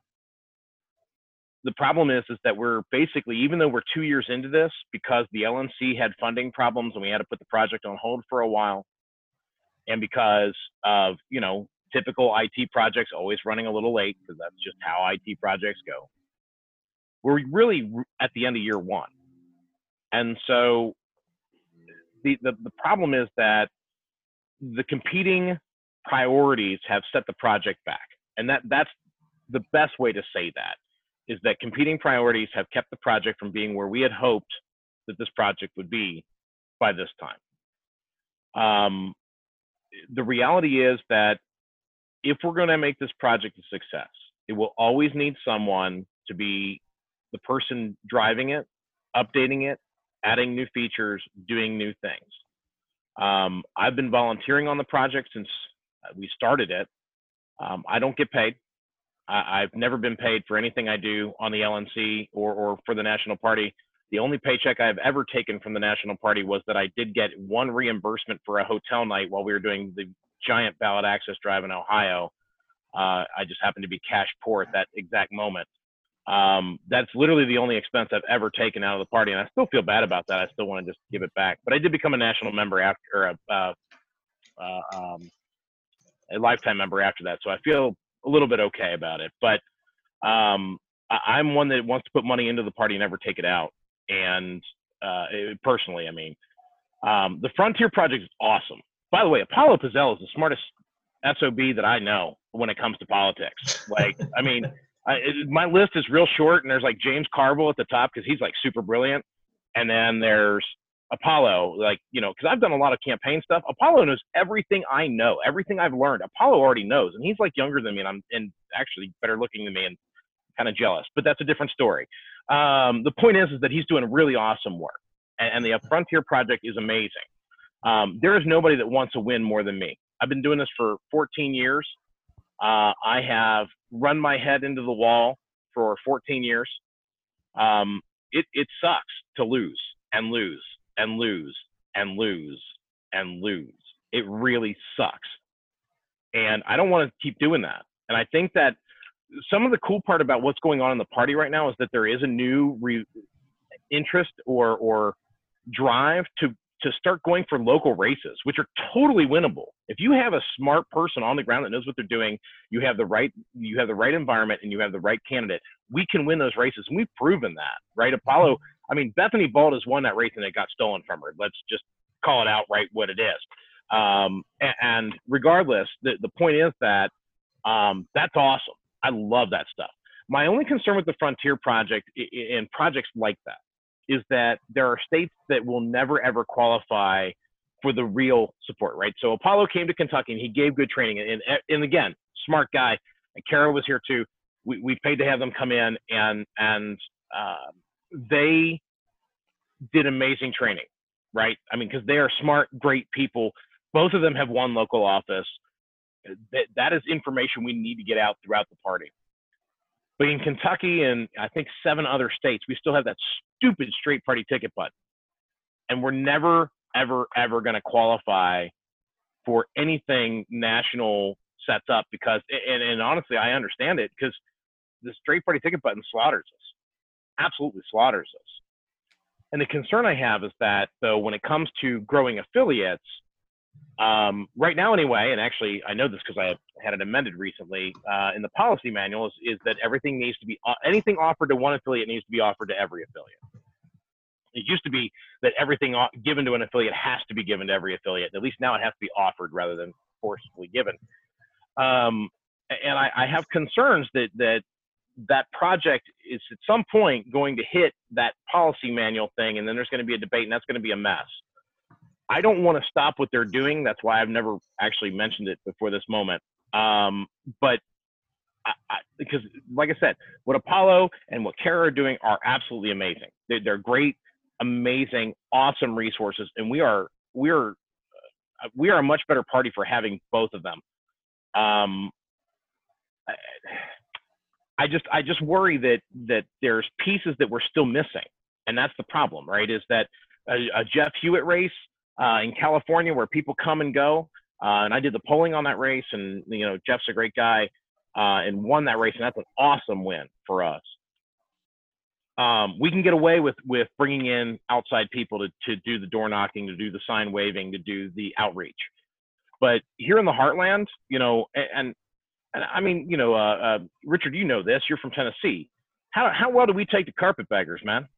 The problem is, is that we're basically, even though we're two years into this, because the LNC had funding problems and we had to put the project on hold for a while, and because of you know typical IT projects always running a little late because that's just how IT projects go. We're really at the end of year one. And so the, the, the problem is that the competing priorities have set the project back. And that, that's the best way to say that is that competing priorities have kept the project from being where we had hoped that this project would be by this time. Um, the reality is that if we're going to make this project a success, it will always need someone to be the person driving it, updating it, adding new features, doing new things. Um, I've been volunteering on the project since we started it. Um, I don't get paid. I, have never been paid for anything I do on the LNC or, or for the National Party. The only paycheck I've ever taken from the National Party was that I did get one reimbursement for a hotel night while we were doing the giant ballot access drive in Ohio. Uh, I just happened to be cash poor at that exact moment. Um, that's literally the only expense I've ever taken out of the party, and I still feel bad about that. I still want to just give it back. But I did become a national member after, a, uh, uh, um, a lifetime member after that, so I feel a little bit okay about it. But um, I, am one that wants to put money into the party and never take it out. And uh, it, personally, I mean, um, the Frontier Project is awesome. By the way, Apollo Pazell is the smartest SOB that I know when it comes to politics. Like, I mean, [LAUGHS] I, it, my list is real short, and there's like James Carville at the top because he's like super brilliant, and then there's Apollo, like you know, because I've done a lot of campaign stuff. Apollo knows everything I know, everything I've learned. Apollo already knows, and he's like younger than me, and I'm and actually better looking than me, and kind of jealous. But that's a different story. Um, the point is, is that he's doing really awesome work, and, and the Frontier project is amazing. Um, there is nobody that wants to win more than me. I've been doing this for 14 years. Uh, I have run my head into the wall for 14 years. Um, it, it sucks to lose and lose and lose and lose and lose. It really sucks. And I don't want to keep doing that. And I think that some of the cool part about what's going on in the party right now is that there is a new re- interest or, or drive to to start going for local races, which are totally winnable. If you have a smart person on the ground that knows what they're doing, you have the right you have the right environment and you have the right candidate, we can win those races. And we've proven that, right? Apollo, I mean, Bethany Baldes won that race and it got stolen from her. Let's just call it out right what it is. Um, and, and, regardless, the, the point is that um, that's awesome. I love that stuff. My only concern with the Frontier Project and projects like that is that there are states that will never ever qualify for the real support, right? So Apollo came to Kentucky and he gave good training, and and again, smart guy. And Kara was here too. We we paid to have them come in, and and uh, they did amazing training, right? I mean, because they are smart, great people. Both of them have won local office. That that is information we need to get out throughout the party. But in Kentucky and I think seven other states, we still have that stupid straight party ticket button. And we're never, ever, ever going to qualify for anything national sets up because, and, and honestly, I understand it because the straight party ticket button slaughters us, absolutely slaughters us. And the concern I have is that, though, when it comes to growing affiliates, um, right now, anyway, and actually, I know this because I had it amended recently uh, in the policy manual, is, that everything needs to be anything offered to one affiliate needs to be offered to every affiliate. It used to be that everything given to an affiliate has to be given to every affiliate. At least now it has to be offered rather than forcibly given. Um, and I, I have concerns that that that project is at some point going to hit that policy manual thing, and then there's going to be a debate, and that's going to be a mess. I don't want to stop what they're doing. That's why I've never actually mentioned it before this moment. Um, but I, I, because, like I said, what Apollo and what Kara are doing are absolutely amazing. They're, they're great amazing, awesome resources, and we are we are uh, we are a much better party for having both of them. Um, I just I just worry that that there's pieces that we're still missing, and that's the problem, right? Is that a, a Jeff Hewitt race uh, in California where people come and go, uh, and I did the polling on that race, and you know Jeff's a great guy, uh, and won that race, and that's an awesome win for us. Um, we can get away with with bringing in outside people to to do the door knocking, to do the sign waving, to do the outreach. But here in the heartland, you know, and and I mean, you know, uh, uh, Richard, you know this. You're from Tennessee. How how well do we take the carpetbaggers, man?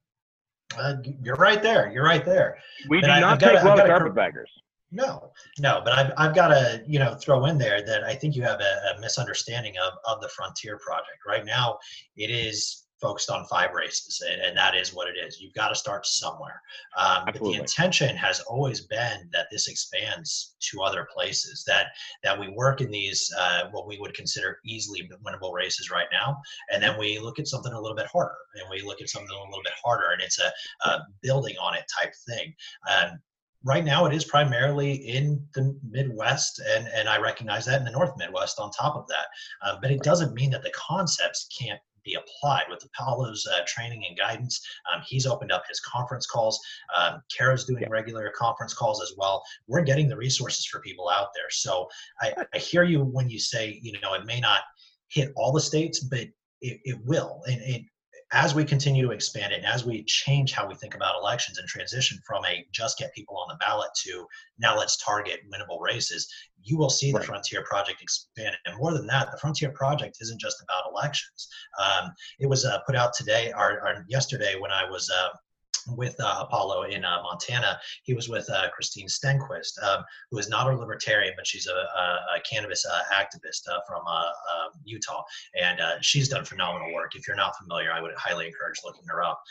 Uh, you're right there. You're right there. We and do I, not take well the carpetbaggers. No, no, but I've, I've got to, you know, throw in there that I think you have a, a misunderstanding of, of the Frontier Project. Right now, it is focused on five races, and, and that is what it is. You've got to start somewhere. Um, but the intention has always been that this expands to other places. That that we work in these uh, what we would consider easily winnable races right now, and then we look at something a little bit harder, and we look at something a little bit harder, and it's a, a building on it type thing. Um, right now it is primarily in the Midwest, and, and I recognize that in the North Midwest on top of that. Uh, but it doesn't mean that the concepts can't be applied. With Apollo's uh, training and guidance, um, he's opened up his conference calls. Um, Kara's doing yeah. regular conference calls as well. We're getting the resources for people out there. So I, I hear you when you say, you know, it may not hit all the states, but it, it will. And it, as we continue to expand it and as we change how we think about elections and transition from a just get people on the ballot to now let's target winnable races, you will see the right. Frontier Project expand. And more than that, the Frontier Project isn't just about elections. Um, it was uh, put out today or, or, yesterday when I was uh, with uh, Apollo in uh, Montana. He was with uh, Christine Stenquist, um, who is not a libertarian, but she's a, a, a cannabis uh, activist uh, from uh, um, Utah, and she's done phenomenal work. If you're not familiar, I would highly encourage looking her up.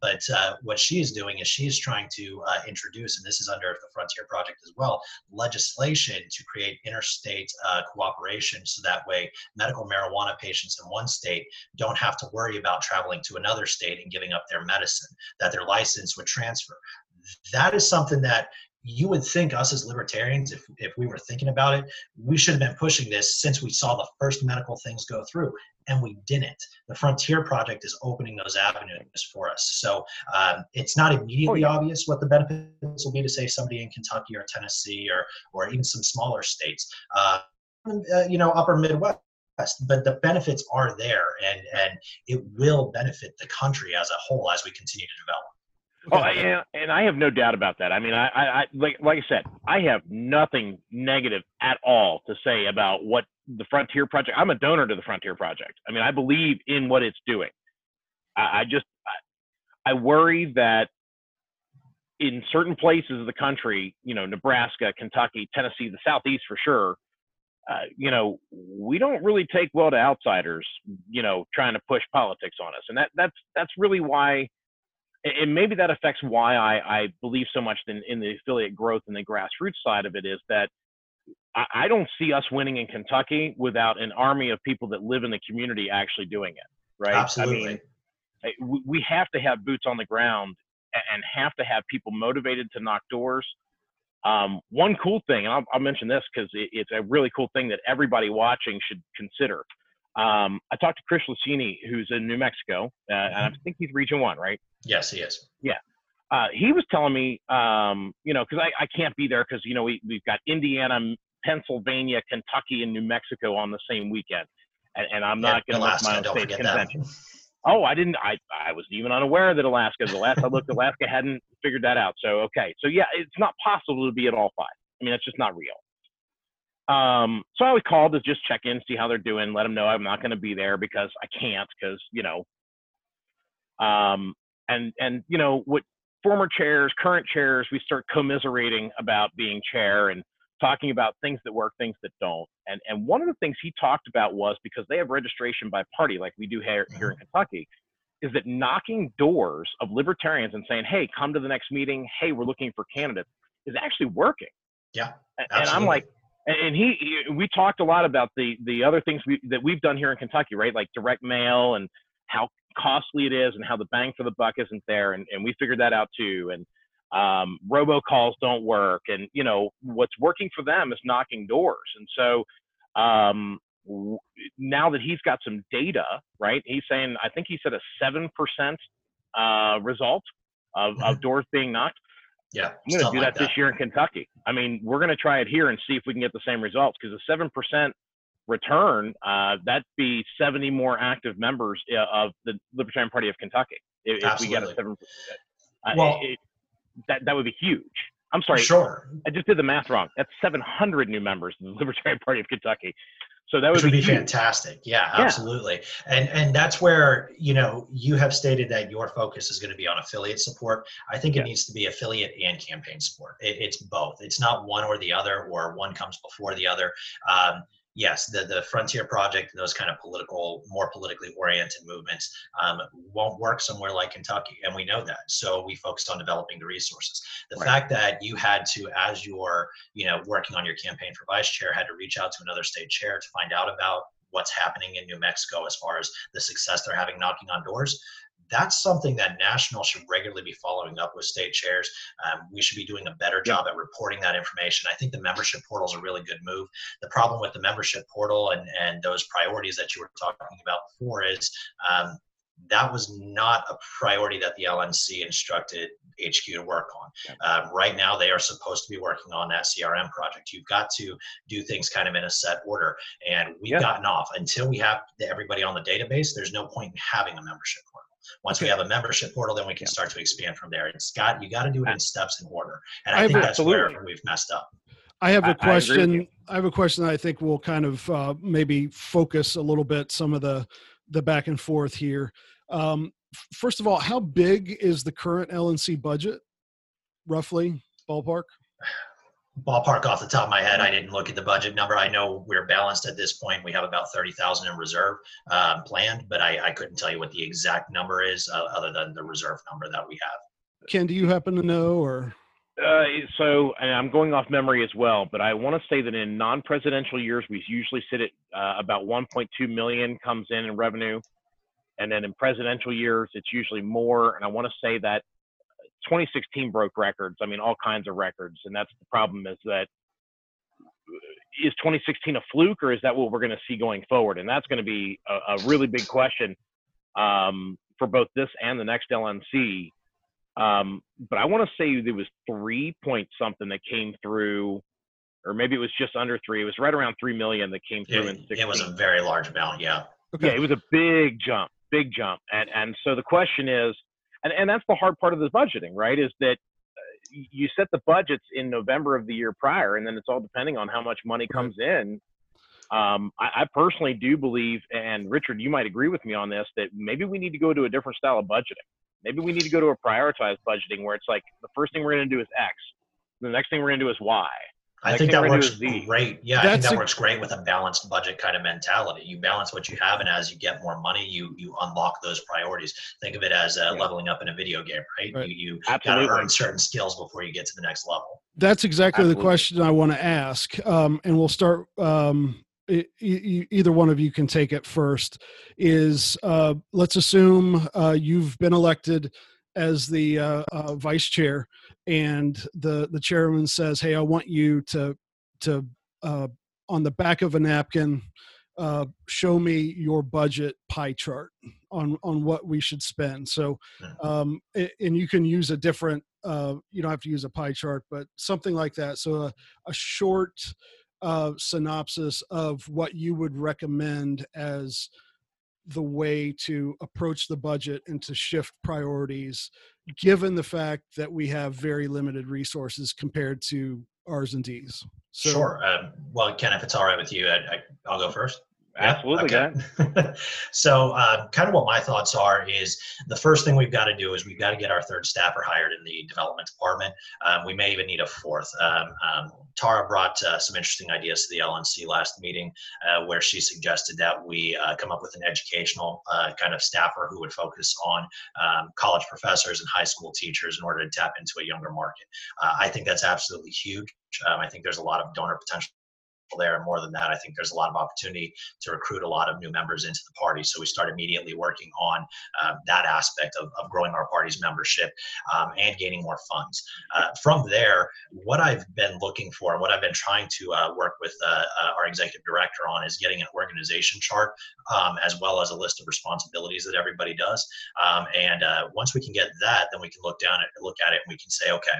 but what she is doing is she is trying to introduce, and this is under the Frontier Project as well, legislation to create interstate cooperation, so that way medical marijuana patients in one state don't have to worry about traveling to another state and giving up their medicine. That their license would transfer. That is something that you would think us as libertarians, if, if we were thinking about it, we should have been pushing this since we saw the first medical things go through, and we didn't. The Frontier Project is opening those avenues for us. So um, it's not immediately oh, yeah. obvious what the benefits will be to say somebody in Kentucky or Tennessee or or even some smaller states, uh, uh, you know, Upper Midwest but the benefits are there and and it will benefit the country as a whole as we continue to develop Oh, and, and I have no doubt about that. I mean, I, I, like, like I said, I have nothing negative at all to say about what the Frontier Project. I'm a donor to the Frontier Project. I mean, I believe in what it's doing. I, I just, I, I worry that in certain places of the country, you know, Nebraska, Kentucky, Tennessee, the Southeast for sure, uh, you know, we don't really take well to outsiders, you know, trying to push politics on us, and that that's that's really why, and maybe that affects why I I believe so much in in the affiliate growth and the grassroots side of it is that I, I don't see us winning in Kentucky without an army of people that live in the community actually doing it, right? Absolutely. I mean, we have to have boots on the ground and have to have people motivated to knock doors um, one cool thing, and I'll, I'll mention this because it, it's a really cool thing that everybody watching should consider. Um, I talked to Chris Luchini, who's in New Mexico, uh, and I mm-hmm. think he's Region One, right? Yes, he is. Yeah. Uh, he was telling me, um, you know, because I, I can't be there because you know we we've got Indiana, Pennsylvania, Kentucky, and New Mexico on the same weekend, and, and I'm not going to miss my own state convention. Oh, I didn't. I I wasn't even unaware that Alaska. The last I looked, Alaska hadn't figured that out. So okay. So yeah, it's not possible to be at all five. I mean, that's just not real. Um, so I always called to just check in, see how they're doing, let them know I'm not going to be there because I can't, because you know. Um, and and you know what, former chairs, current chairs, we start commiserating about being chair and talking about things that work, things that don't. And and one of the things he talked about was because they have registration by party, like we do here, here in mm-hmm. Kentucky, is that knocking doors of libertarians and saying, "Hey, come to the next meeting. Hey, we're looking for candidates," is actually working. Yeah, absolutely. and I'm like, and he, he, we talked a lot about the the other things we, that we've done here in Kentucky, right? Like direct mail and how costly it is and how the bang for the buck isn't there. And, and we figured that out too. And um, robocalls don't work. And, you know, what's working for them is knocking doors. And so um, w- now that he's got some data, right, he's saying, I think he said a 7% uh, result of, of Mm-hmm. doors being knocked. Yeah, I'm going to do like that, this year in Kentucky. I mean, we're going to try it here and see if we can get the same results because a seven percent return, uh, that'd be 70 more active members uh, of the Libertarian Party of Kentucky if, if we get a seven percent. Uh, Well- it- that that would be huge. I'm sorry, Sure. I just did the math wrong. That's 700 new members of the [LAUGHS] Libertarian Party of Kentucky. So that would would be huge. fantastic. Yeah, Yeah. absolutely. And and that's where you know you have stated that your focus is going to be on affiliate support. I think it needs to be affiliate and campaign support. It, it's both. It's not one or the other, or one comes before the other. Um, yes, the the Frontier Project and those kind of political, more politically oriented movements um, won't work somewhere like Kentucky, and we know that. So we focused on developing the resources. The Right. fact that you had to, as you're you know working on your campaign for vice chair, had to reach out to another state chair to find out about what's happening in New Mexico as far as the success they're having knocking on doors. That's something that national should regularly be following up with state chairs. Um, we should be doing a better job at reporting that information. I think the membership portal is a really good move. The problem with the membership portal and, and those priorities that you were talking about before is um, that was not a priority that the LNC instructed HQ to work on. Um, right now, they are supposed to be working on that CRM project. You've got to do things kind of in a set order, and we've Yeah. gotten off until we have everybody on the database. There's no point in having a membership portal. Once we have a membership portal, then we can start to expand from there. It's got you got to do it in steps and order, and I, I think have- that's where Absolutely. we've messed up. I have a question. you. I, have a question that I think will kind of uh, maybe focus a little bit some of the the back and forth here. Um, first of all, how big is the current LNC budget, roughly ballpark? Ballpark off the top of my head, I didn't look at the budget number. I know we're balanced at this point. We have about thirty thousand in reserve um, planned, but I, I couldn't tell you what the exact number is, uh, other than the reserve number that we have. Ken, do you happen to know or? Uh, so, and I'm going off memory as well, but I want to say that in non-presidential years, we usually sit at uh, about 1.2 million comes in in revenue, and then in presidential years, it's usually more. And I want to say that 2016 broke records. I mean, all kinds of records, and that's the problem is that uh, 2016 a fluke or is that what we're going to see going forward? And that's going to be a, a really big question um, for both this and the next LNC. Um, but I want to say there was three point something that came through, or maybe it was just under three. It was right around three million that came through in It, 16. it was a very large amount. Yeah. Yeah, it was a big jump, big jump. And and so the question is, and, and that's the hard part of this budgeting, right? Is that uh, you set the budgets in November of the year prior, and then it's all depending on how much money comes in. Um, I, I personally do believe, and Richard, you might agree with me on this, that maybe we need to go to a different style of budgeting. Maybe we need to go to a prioritized budgeting where it's like the first thing we're going to do is X, the next thing we're going to do is Y. I Next think that works do great. Yeah, I think that a- works great with a balanced budget kind of mentality. You balance what you have, and as you get more money, you you unlock those priorities. Think of it as uh, Yeah. leveling up in a video game, right? Right. You you got to earn certain skills before you get to the next level. That's exactly the question I want to ask. Um, and we'll start. Um, e- e- either one of you can take it first. Is uh, let's assume uh, you've been elected as the uh, uh, vice chair, and the the chairman says, "Hey, I want you to to uh, on the back of a napkin." Uh, show me your budget pie chart on on what we should spend. So, um, and you can use a different. Uh, you don't have to use a pie chart, but something like that. So, a, a short uh, synopsis of what you would recommend as the way to approach the budget and to shift priorities, given the fact that we have very limited resources compared to R's and D's. So, sure. Um, well, Ken, if it's all right with you, I, I, I'll go first. Yeah? Absolutely, Okay. [LAUGHS] so, uh, kind of what my thoughts are is the first thing we've got to do is we've got to get our third staffer hired in the development department. Um, we may even need a fourth. Um, um, Tara brought uh, some interesting ideas to the LNC last meeting, uh, where she suggested that we uh, come up with an educational uh, kind of staffer who would focus on um, college professors and high school teachers in order to tap into a younger market. Uh, I think that's absolutely huge. Um, I think there's a lot of donor potential there. And more than that, I think there's a lot of opportunity to recruit a lot of new members into the party. So we start immediately working on uh, that aspect of, of growing our party's membership um, and gaining more funds. Uh, from there, what I've been looking for and what I've been trying to uh, work with uh, uh, our executive director on is getting an organization chart um, as well as a list of responsibilities that everybody does. Um, and uh, once we can get that, then we can look down at look at it and we can say, okay,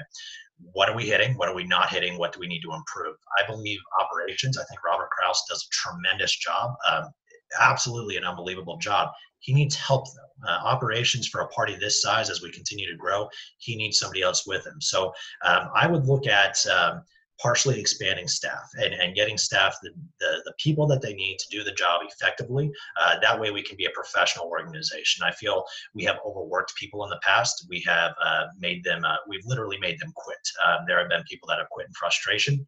what are we hitting? What are we not hitting? What do we need to improve? I believe operations. I think Robert Kraus does a tremendous job. Um, absolutely an unbelievable job. He needs help though. Uh, operations for a party this size, as we continue to grow, he needs somebody else with him. So um, I would look at um, partially expanding staff and, and getting staff the, the, the, people that they need to do the job effectively. Uh, that way we can be a professional organization. I feel we have overworked people in the past. We have uh, made them, uh, we've literally made them quit. Um, there have been people that have quit in frustration.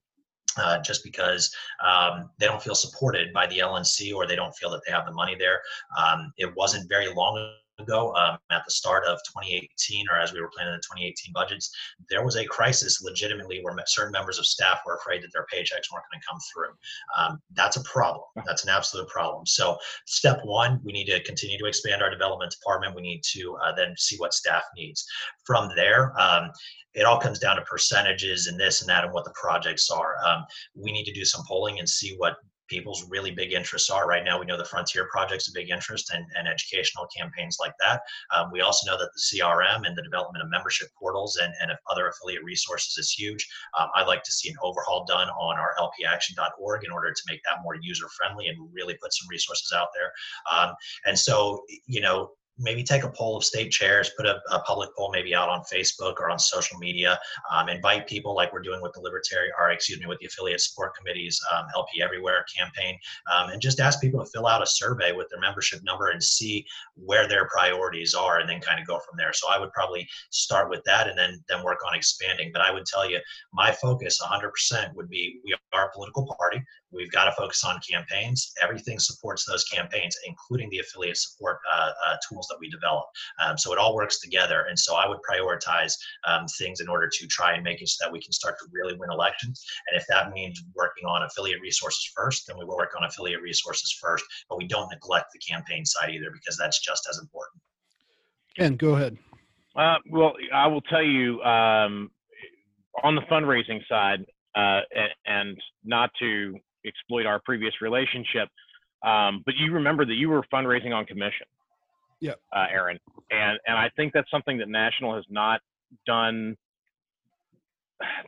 Uh, just because um, they don't feel supported by the LNC or they don't feel that they have the money there. Um, it wasn't very long ago um, at the start of 2018 or as we were planning the 2018 budgets there was a crisis legitimately where certain members of staff were afraid that their paychecks weren't going to come through. Um, that's a problem. That's an absolute problem. So step one we need to continue to expand our development department. We need to uh, then see what staff needs. From there um, it all comes down to percentages and this and that and what the projects are. Um, we need to do some polling and see what people's really big interests are. Right now, we know the Frontier Project's a big interest and, and educational campaigns like that. Um, we also know that the CRM and the development of membership portals and, and other affiliate resources is huge. Um, I'd like to see an overhaul done on our lpaction.org in order to make that more user friendly and really put some resources out there. Um, and so, you know, maybe take a poll of state chairs, put a, a, public poll maybe out on Facebook or on social media, um, invite people like we're doing with the Libertarian, or excuse me, with the affiliate support committees, um, LP Everywhere campaign, um, and just ask people to fill out a survey with their membership number and see where their priorities are, and then kind of go from there. So I would probably start with that and then then work on expanding. But I would tell you, my focus 100% would be we are a political party. We've got to focus on campaigns. Everything supports those campaigns, including the affiliate support uh, uh, tools that we develop. Um, so it all works together. And so I would prioritize um, things in order to try and make it so that we can start to really win elections. And if that means working on affiliate resources first, then we will work on affiliate resources first. But we don't neglect the campaign side either because that's just as important. And go ahead. Uh, well, I will tell you um, on the fundraising side, uh, and, and, not to exploit our previous relationship, um, but you remember that you were fundraising on commission. Yeah. Uh, Aaron, and and I think that's something that National has not done.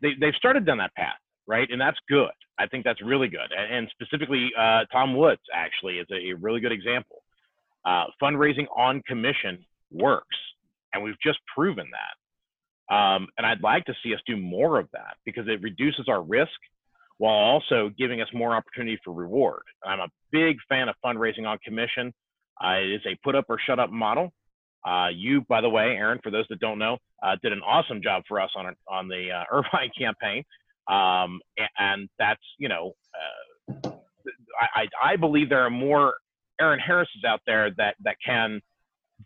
They they've started down that path, right? And that's good. I think that's really good. And, and specifically, uh, Tom Woods actually is a, a really good example. Uh, fundraising on commission works, and we've just proven that. Um, and I'd like to see us do more of that because it reduces our risk while also giving us more opportunity for reward. I'm a big fan of fundraising on commission. Uh, it is a put up or shut up model. Uh, you, by the way, Aaron, for those that don't know, uh, did an awesome job for us on on the uh, [LAUGHS] Irvine campaign, um, and that's you know, uh, I, I believe there are more Aaron Harrises out there that that can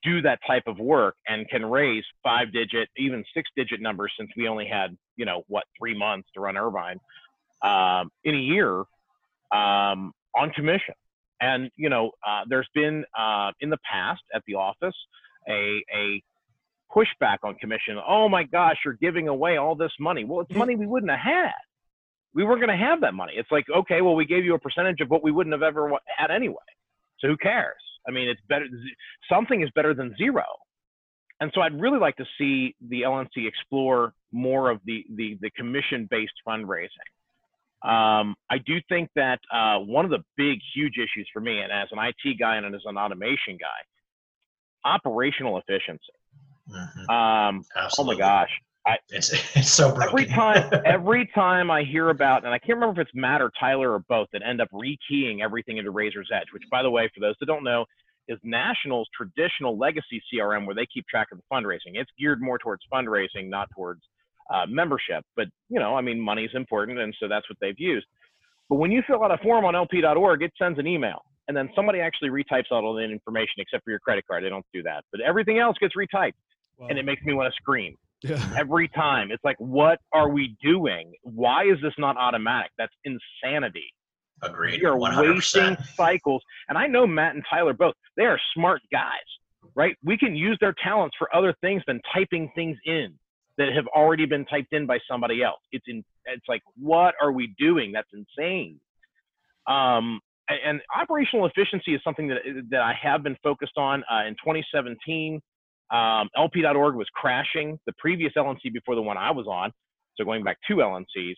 do that type of work and can raise five digit, even six digit numbers since we only had you know what three months to run Irvine um, in a year um, on commission. And you know, uh, there's been uh, in the past at the office a a pushback on commission. Oh my gosh, you're giving away all this money. Well, it's money we wouldn't have had. We weren't going to have that money. It's like, okay, well, we gave you a percentage of what we wouldn't have ever had anyway. So who cares? I mean, it's better. Something is better than zero. And so I'd really like to see the LNC explore more of the the, the commission-based fundraising. Um, I do think that uh, one of the big, huge issues for me, and as an IT guy and as an automation guy, operational efficiency. Mm-hmm. Um, oh my gosh. I, it's, it's so broken. every time [LAUGHS] every time I hear about and I can't remember if it's Matt or Tyler or both that end up rekeying everything into Raiser's Edge, which by the way, for those that don't know, is National's traditional legacy CRM where they keep track of the fundraising. It's geared more towards fundraising, not towards uh, membership. But you know, I mean, money is important, and so that's what they've used. But when you fill out a form on LP.org, it sends an email, and then somebody actually retypes all the information except for your credit card. They don't do that, but everything else gets retyped, wow. and it makes me want to scream. Yeah. [LAUGHS] Every time, it's like, what are we doing? Why is this not automatic? That's insanity. Agreed. We are 100%. wasting cycles. And I know Matt and Tyler both. They are smart guys, right? We can use their talents for other things than typing things in that have already been typed in by somebody else. It's in. It's like, what are we doing? That's insane. Um, and, operational efficiency is something that that I have been focused on. Uh, in 2017, um, LP.org was crashing. The previous LNC before the one I was on, so going back two LNCs,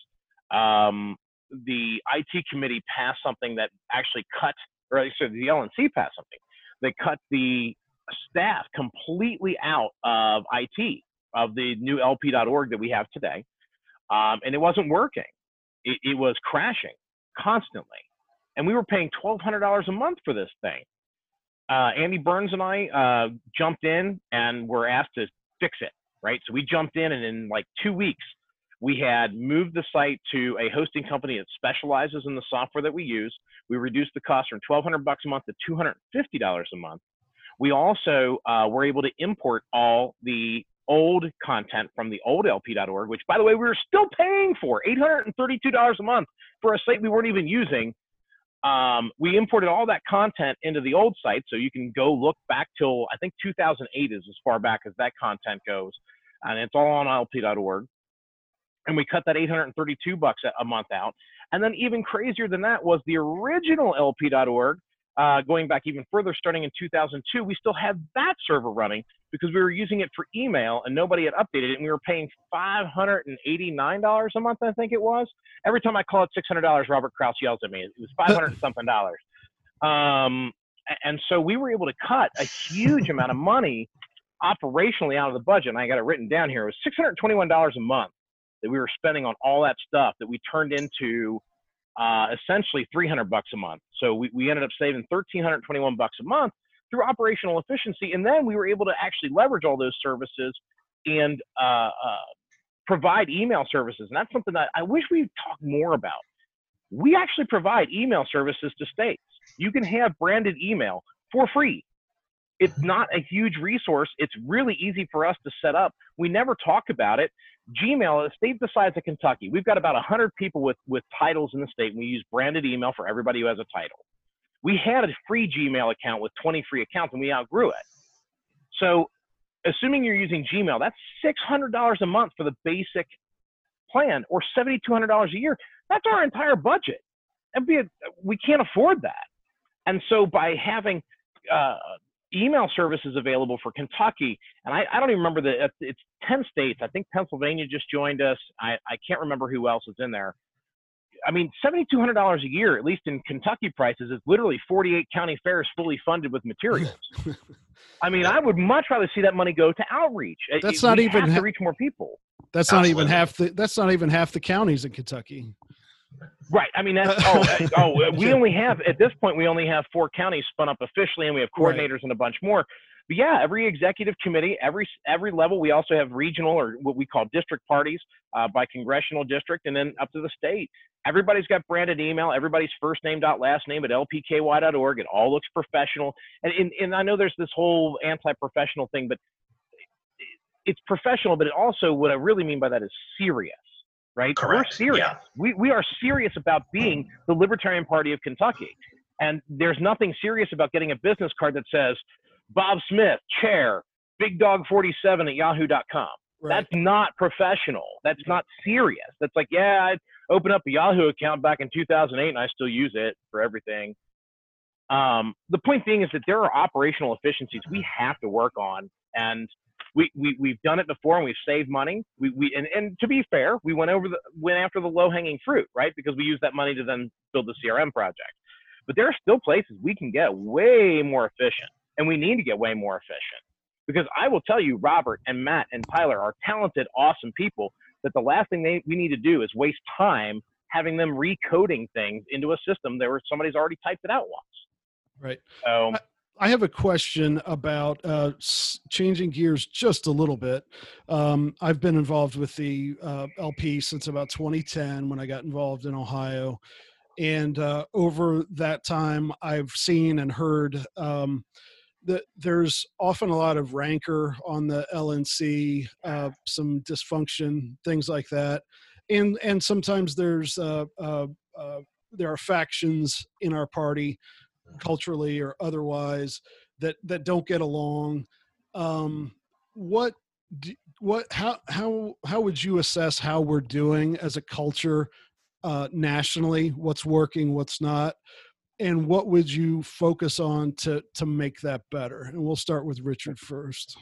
um, the IT committee passed something that actually cut, or so the LNC passed something. They cut the staff completely out of IT of the new LP.org that we have today, um, and it wasn't working. It, it was crashing constantly, and we were paying twelve hundred dollars a month for this thing. Uh, Andy Burns and I uh, jumped in and were asked to fix it. Right, so we jumped in, and in like two weeks, we had moved the site to a hosting company that specializes in the software that we use. We reduced the cost from 1,200 bucks a month to 250 dollars a month. We also uh, were able to import all the old content from the old LP.org, which, by the way, we were still paying for $832 a month for a site we weren't even using. Um, we imported all that content into the old site, so you can go look back till I think 2008 is as far back as that content goes, and it's all on LP.org. And we cut that 832 bucks a month out. And then even crazier than that was the original LP.org, uh, going back even further, starting in 2002, we still had that server running because we were using it for email and nobody had updated it. And we were paying $589 a month, I think it was. Every time I call it $600, Robert Kraus yells at me. It was 500 something dollars. Um, and so we were able to cut a huge [LAUGHS] amount of money operationally out of the budget. And I got it written down here. It was $621 a month that we were spending on all that stuff that we turned into uh, essentially 300 bucks a month. So we, we ended up saving 1,321 bucks a month through operational efficiency. And then we were able to actually leverage all those services and uh, uh, provide email services. And that's something that I wish we'd talk more about. We actually provide email services to states. You can have branded email for free. It's not a huge resource. It's really easy for us to set up. We never talk about it. Gmail, a state the size of Kentucky, we've got about 100 people with, with titles in the state. And we use branded email for everybody who has a title. We had a free Gmail account with 20 free accounts and we outgrew it. So, assuming you're using Gmail, that's $600 a month for the basic plan or $7,200 a year. That's our entire budget. We can't afford that. And so, by having uh, email services available for Kentucky, and I, I don't even remember the uh, it's ten states. I think Pennsylvania just joined us. I, I can't remember who else is in there. I mean, seventy two hundred dollars a year, at least in Kentucky prices, is literally forty eight county fairs fully funded with materials. [LAUGHS] I mean, I would much rather see that money go to outreach. That's not even ha- to reach more people. That's not even half the. That's not even half the counties in Kentucky. Right. I mean, that's [LAUGHS] oh, oh. We only have at this point we only have four counties spun up officially, and we have coordinators right. and a bunch more. But yeah, every executive committee, every every level, we also have regional or what we call district parties uh, by congressional district, and then up to the state. Everybody's got branded email. Everybody's first name dot last name at lpky.org. It all looks professional. And and, and I know there's this whole anti-professional thing, but it's professional. But it also what I really mean by that is serious right? Correct. We're serious. Yeah. We, we are serious about being the Libertarian Party of Kentucky. And there's nothing serious about getting a business card that says Bob Smith, chair, Big Dog 47 at yahoo.com. Right. That's not professional. That's not serious. That's like, yeah, I opened up a Yahoo account back in 2008 and I still use it for everything. Um, the point being is that there are operational efficiencies we have to work on. And we, we we've done it before and we've saved money. We, we and, and to be fair, we went over the went after the low hanging fruit, right? Because we used that money to then build the CRM project. But there are still places we can get way more efficient, and we need to get way more efficient. Because I will tell you, Robert and Matt and Tyler are talented, awesome people. That the last thing they we need to do is waste time having them recoding things into a system that where somebody's already typed it out once. Right. So I have a question about uh, changing gears just a little bit. Um, I've been involved with the uh, LP since about 2010 when I got involved in Ohio. And uh, over that time, I've seen and heard um, that there's often a lot of rancor on the LNC, uh, some dysfunction, things like that. And, and sometimes there's uh, uh, there are factions in our party, culturally or otherwise, that that don't get along. Um, what what how how how would you assess how we're doing as a culture uh, nationally? What's working, what's not, and what would you focus on to to make that better? And we'll start with Richard first.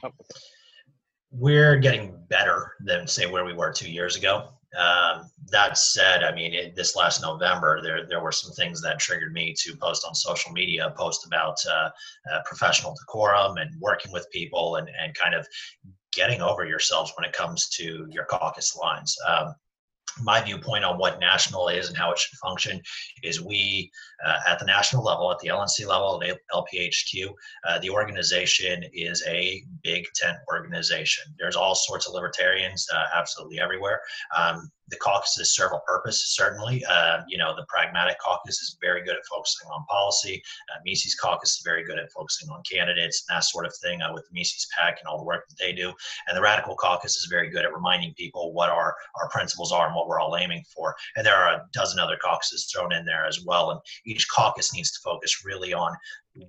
We're getting better than say where we were two years ago. Um, that said, I mean, it, this last November, there there were some things that triggered me to post on social media, post about uh, uh, professional decorum and working with people and and kind of getting over yourselves when it comes to your caucus lines. Um, my viewpoint on what national is and how it should function is we uh, at the national level at the lnc level at lphq uh, the organization is a big tent organization. There's all sorts of libertarians uh, absolutely everywhere. Um, the caucuses serve a purpose, certainly. Uh, you know, the pragmatic caucus is very good at focusing on policy. Uh, Mises caucus is very good at focusing on candidates and that sort of thing uh, with Mises PAC and all the work that they do. And the radical caucus is very good at reminding people what our, our principles are and what we're all aiming for. And there are a dozen other caucuses thrown in there as well. And each caucus needs to focus really on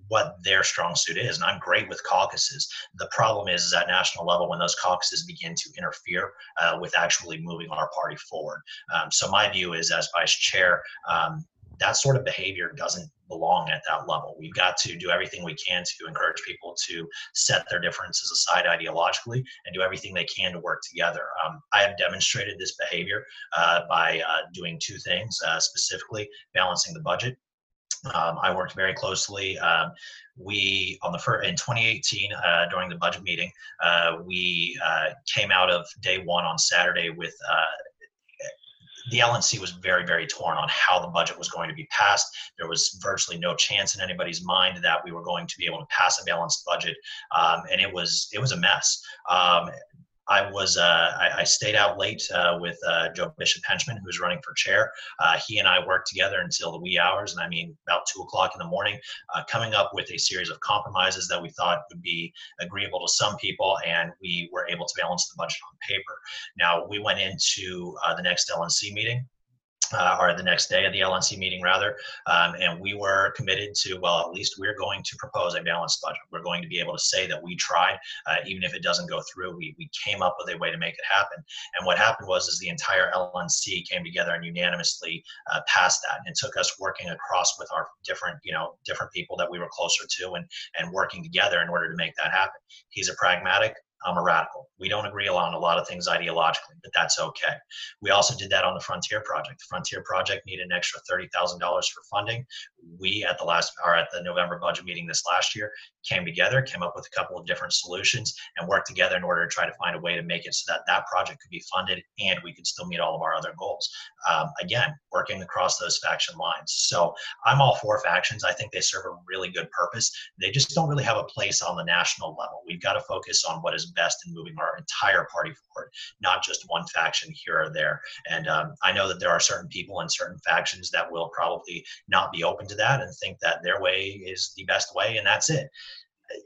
what their strong suit is. And I'm great with caucuses. The problem is, is at national level when those caucuses begin to interfere uh, with actually moving our party forward. Um, so my view is, as vice chair, um, that sort of behavior doesn't belong at that level. We've got to do everything we can to encourage people to set their differences aside ideologically and do everything they can to work together. Um, I have demonstrated this behavior uh, by uh, doing two things, uh, specifically balancing the budget um, I worked very closely. Um, we on the first in 2018 uh, during the budget meeting, uh, we uh, came out of day one on Saturday with uh, the LNC was very, very torn on how the budget was going to be passed. There was virtually no chance in anybody's mind that we were going to be able to pass a balanced budget, um, and it was it was a mess. I was uh, I, I, stayed out late uh, with uh, Joe Bishop Henchman, who's running for chair. Uh, he and I worked together until the wee hours, and I mean about two o'clock in the morning, uh, coming up with a series of compromises that we thought would be agreeable to some people, and we were able to balance the budget on paper. Now we went into uh, the next LNC meeting uh, or the next day of the LNC meeting, rather. Um, and we were committed to, well, at least we're going to propose a balanced budget. We're going to be able to say that we tried, uh, even if it doesn't go through, we, we came up with a way to make it happen. And what happened was, is the entire LNC came together and unanimously uh, passed that. And it took us working across with our different, you know, different people that we were closer to and, and working together in order to make that happen. He's a pragmatic, I'm a radical. We don't agree on a lot of things ideologically, but that's okay. We also did that on the Frontier Project. The Frontier Project needed an extra $30,000 for funding. We at the last or at the November budget meeting this last year came together, came up with a couple of different solutions, and worked together in order to try to find a way to make it so that that project could be funded and we could still meet all of our other goals. Um, again, working across those faction lines. So I'm all for factions. I think they serve a really good purpose. They just don't really have a place on the national level. We've got to focus on what is best in moving our entire party forward, not just one faction here or there. And um, I know that there are certain people in certain factions that will probably not be open to that and think that their way is the best way, and that's it.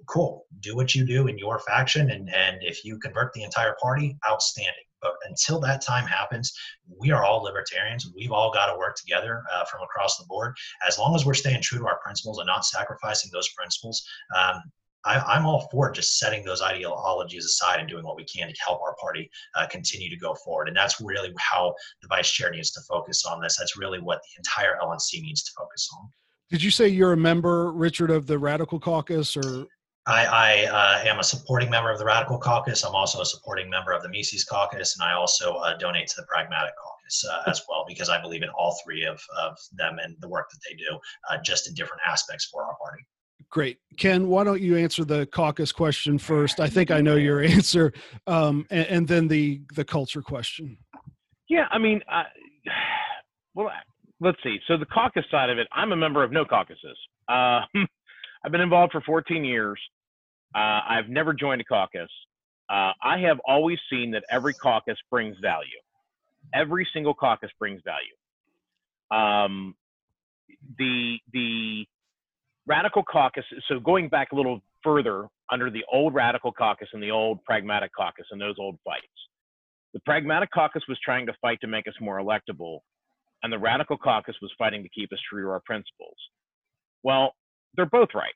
Cool. Do what you do in your faction and and if you convert the entire party outstanding. But until that time happens we are all libertarians. We've all got to work together uh, from across the board. As long as we're staying true to our principles and not sacrificing those principles um, I, am all for just setting those ideologies aside and doing what we can to help our party uh, continue to go forward. And that's really how the vice chair needs to focus on this. That's really what the entire LNC needs to focus on. Did you say you're a member, Richard, of the Radical Caucus, or? I, I uh, am a supporting member of the Radical Caucus. I'm also a supporting member of the Mises Caucus, and I also uh, donate to the Pragmatic Caucus uh, as well because I believe in all three of, of them and the work that they do, uh, just in different aspects for our party. Great. Ken, why don't you answer the caucus question first? I think I know your [LAUGHS] answer, um, and, and, then the the culture question. Yeah, I mean, uh, [SIGHS] well, let's see. So the caucus side of it, I'm a member of no caucuses. Uh, [LAUGHS] I've been involved for 14 years. Uh, I've never joined a caucus. Uh, I have always seen that every caucus brings value. Every single caucus brings value. Um, the the radical caucus. So going back a little further, under the old radical caucus and the old pragmatic caucus and those old fights, the pragmatic caucus was trying to fight to make us more electable. and the radical caucus was fighting to keep us true to our principles. Well, they're both right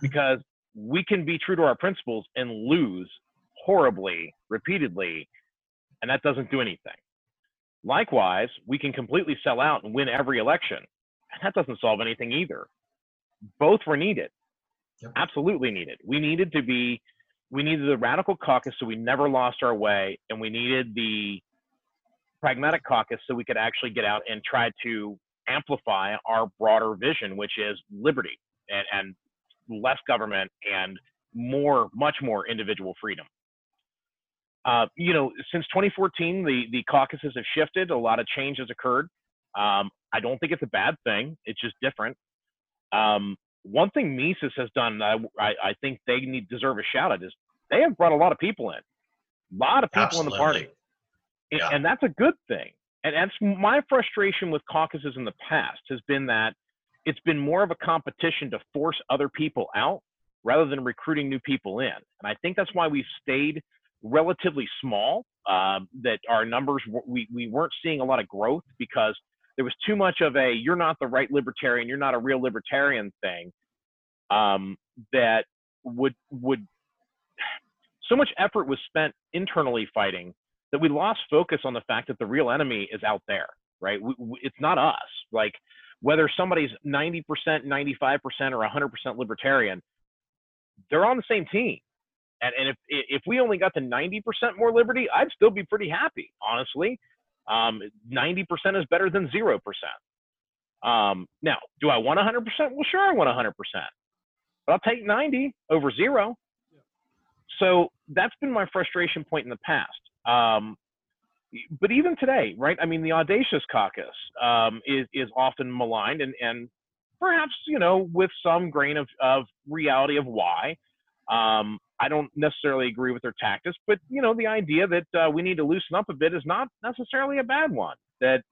because we can be true to our principles and lose horribly repeatedly, and that doesn't do anything. Likewise, we can completely sell out and win every election, and that doesn't solve anything either. Both were needed, yep. absolutely needed. We needed to be, we needed the radical caucus so we never lost our way, and we needed the pragmatic caucus so we could actually get out and try to amplify our broader vision, which is liberty and, and less government and more, much more individual freedom. Uh, you know, since 2014, the, the caucuses have shifted. A lot of change has occurred. Um, I don't think it's a bad thing. It's just different. Um, one thing Mises has done, I, I, I, think they need deserve a shout out is they have brought a lot of people in, a lot of people Absolutely. in the party, yeah. and, and that's a good thing. And that's my frustration with caucuses in the past has been that it's been more of a competition to force other people out rather than recruiting new people in. And I think that's why we've stayed relatively small. Uh, that our numbers we we weren't seeing a lot of growth because there was too much of a you're not the right libertarian, you're not a real libertarian thing. Um, that would would [SIGHS] so much effort was spent internally fighting that we lost focus on the fact that the real enemy is out there, right? We, we, it's not us. Like whether somebody's 90%, 95%, or 100% libertarian, they're on the same team. And, and if if we only got to 90% more liberty, I'd still be pretty happy, honestly. Um, 90% is better than 0%. Um, now, do I want 100%? Well, sure, I want 100%. But I'll take 90 over zero. So that's been my frustration point in the past. Um, but even today, right? I mean, the audacious caucus um, is is often maligned, and and perhaps you know with some grain of of reality of why. Um, I don't necessarily agree with their tactics, but you know, the idea that uh, we need to loosen up a bit is not necessarily a bad one. That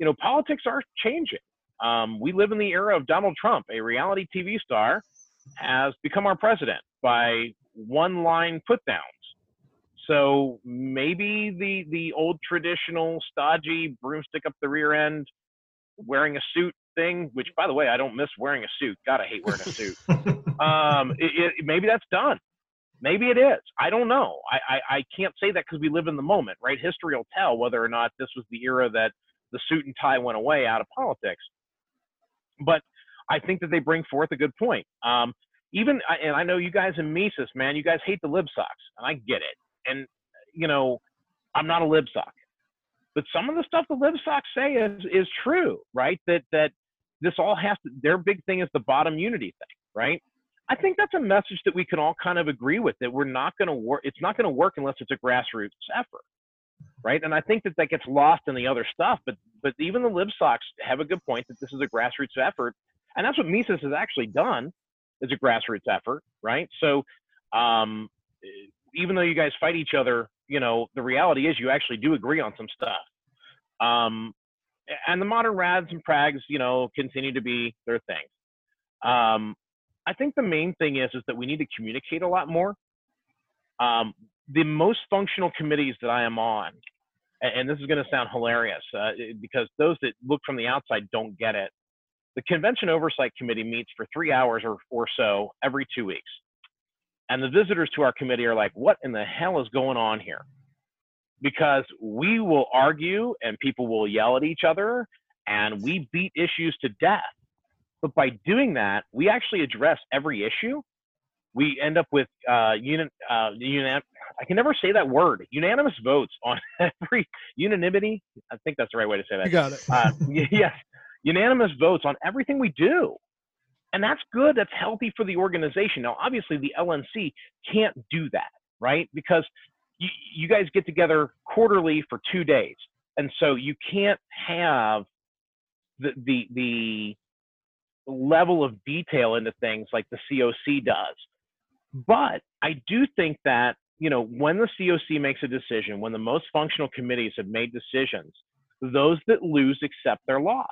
you know, politics are changing. Um, we live in the era of Donald Trump, a reality TV star, has become our president by one-line put-downs. So maybe the the old traditional stodgy broomstick up the rear end, wearing a suit thing, which by the way I don't miss wearing a suit. God, I hate wearing a suit. [LAUGHS] um, it, it, maybe that's done. Maybe it is. I don't know. I, I, I can't say that because we live in the moment, right? History will tell whether or not this was the era that the suit and tie went away out of politics. But I think that they bring forth a good point. Um, even, and I know you guys in Mises, man, you guys hate the LibSocs, and I get it. And, you know, I'm not a lib sock. But some of the stuff the lib socks say is, is true, right? That, that this all has to, their big thing is the bottom unity thing, right? I think that's a message that we can all kind of agree with that we're not going to work. It's not going to work unless it's a grassroots effort, right? And I think that that gets lost in the other stuff. But but even the lib socks have a good point that this is a grassroots effort, and that's what Mises has actually done is a grassroots effort, right? So um, even though you guys fight each other, you know the reality is you actually do agree on some stuff. Um, and the modern rads and prags, you know, continue to be their thing. Um, I think the main thing is is that we need to communicate a lot more. Um, the most functional committees that I am on, and, and this is going to sound hilarious uh, because those that look from the outside don't get it. The Convention Oversight Committee meets for three hours or, or so every two weeks. And the visitors to our committee are like, what in the hell is going on here? Because we will argue and people will yell at each other and we beat issues to death. But by doing that, we actually address every issue. We end up with uh, uni- uh, unan- I can never say that word. Unanimous votes on [LAUGHS] every unanimity. I think that's the right way to say that. You got it. uh, [LAUGHS] yes, unanimous votes on everything we do, and that's good. That's healthy for the organization. Now, obviously, the LNC can't do that, right? Because you, you guys get together quarterly for two days, and so you can't have the the the level of detail into things like the COC does. But I do think that, you know, when the COC makes a decision, when the most functional committees have made decisions, those that lose accept their loss.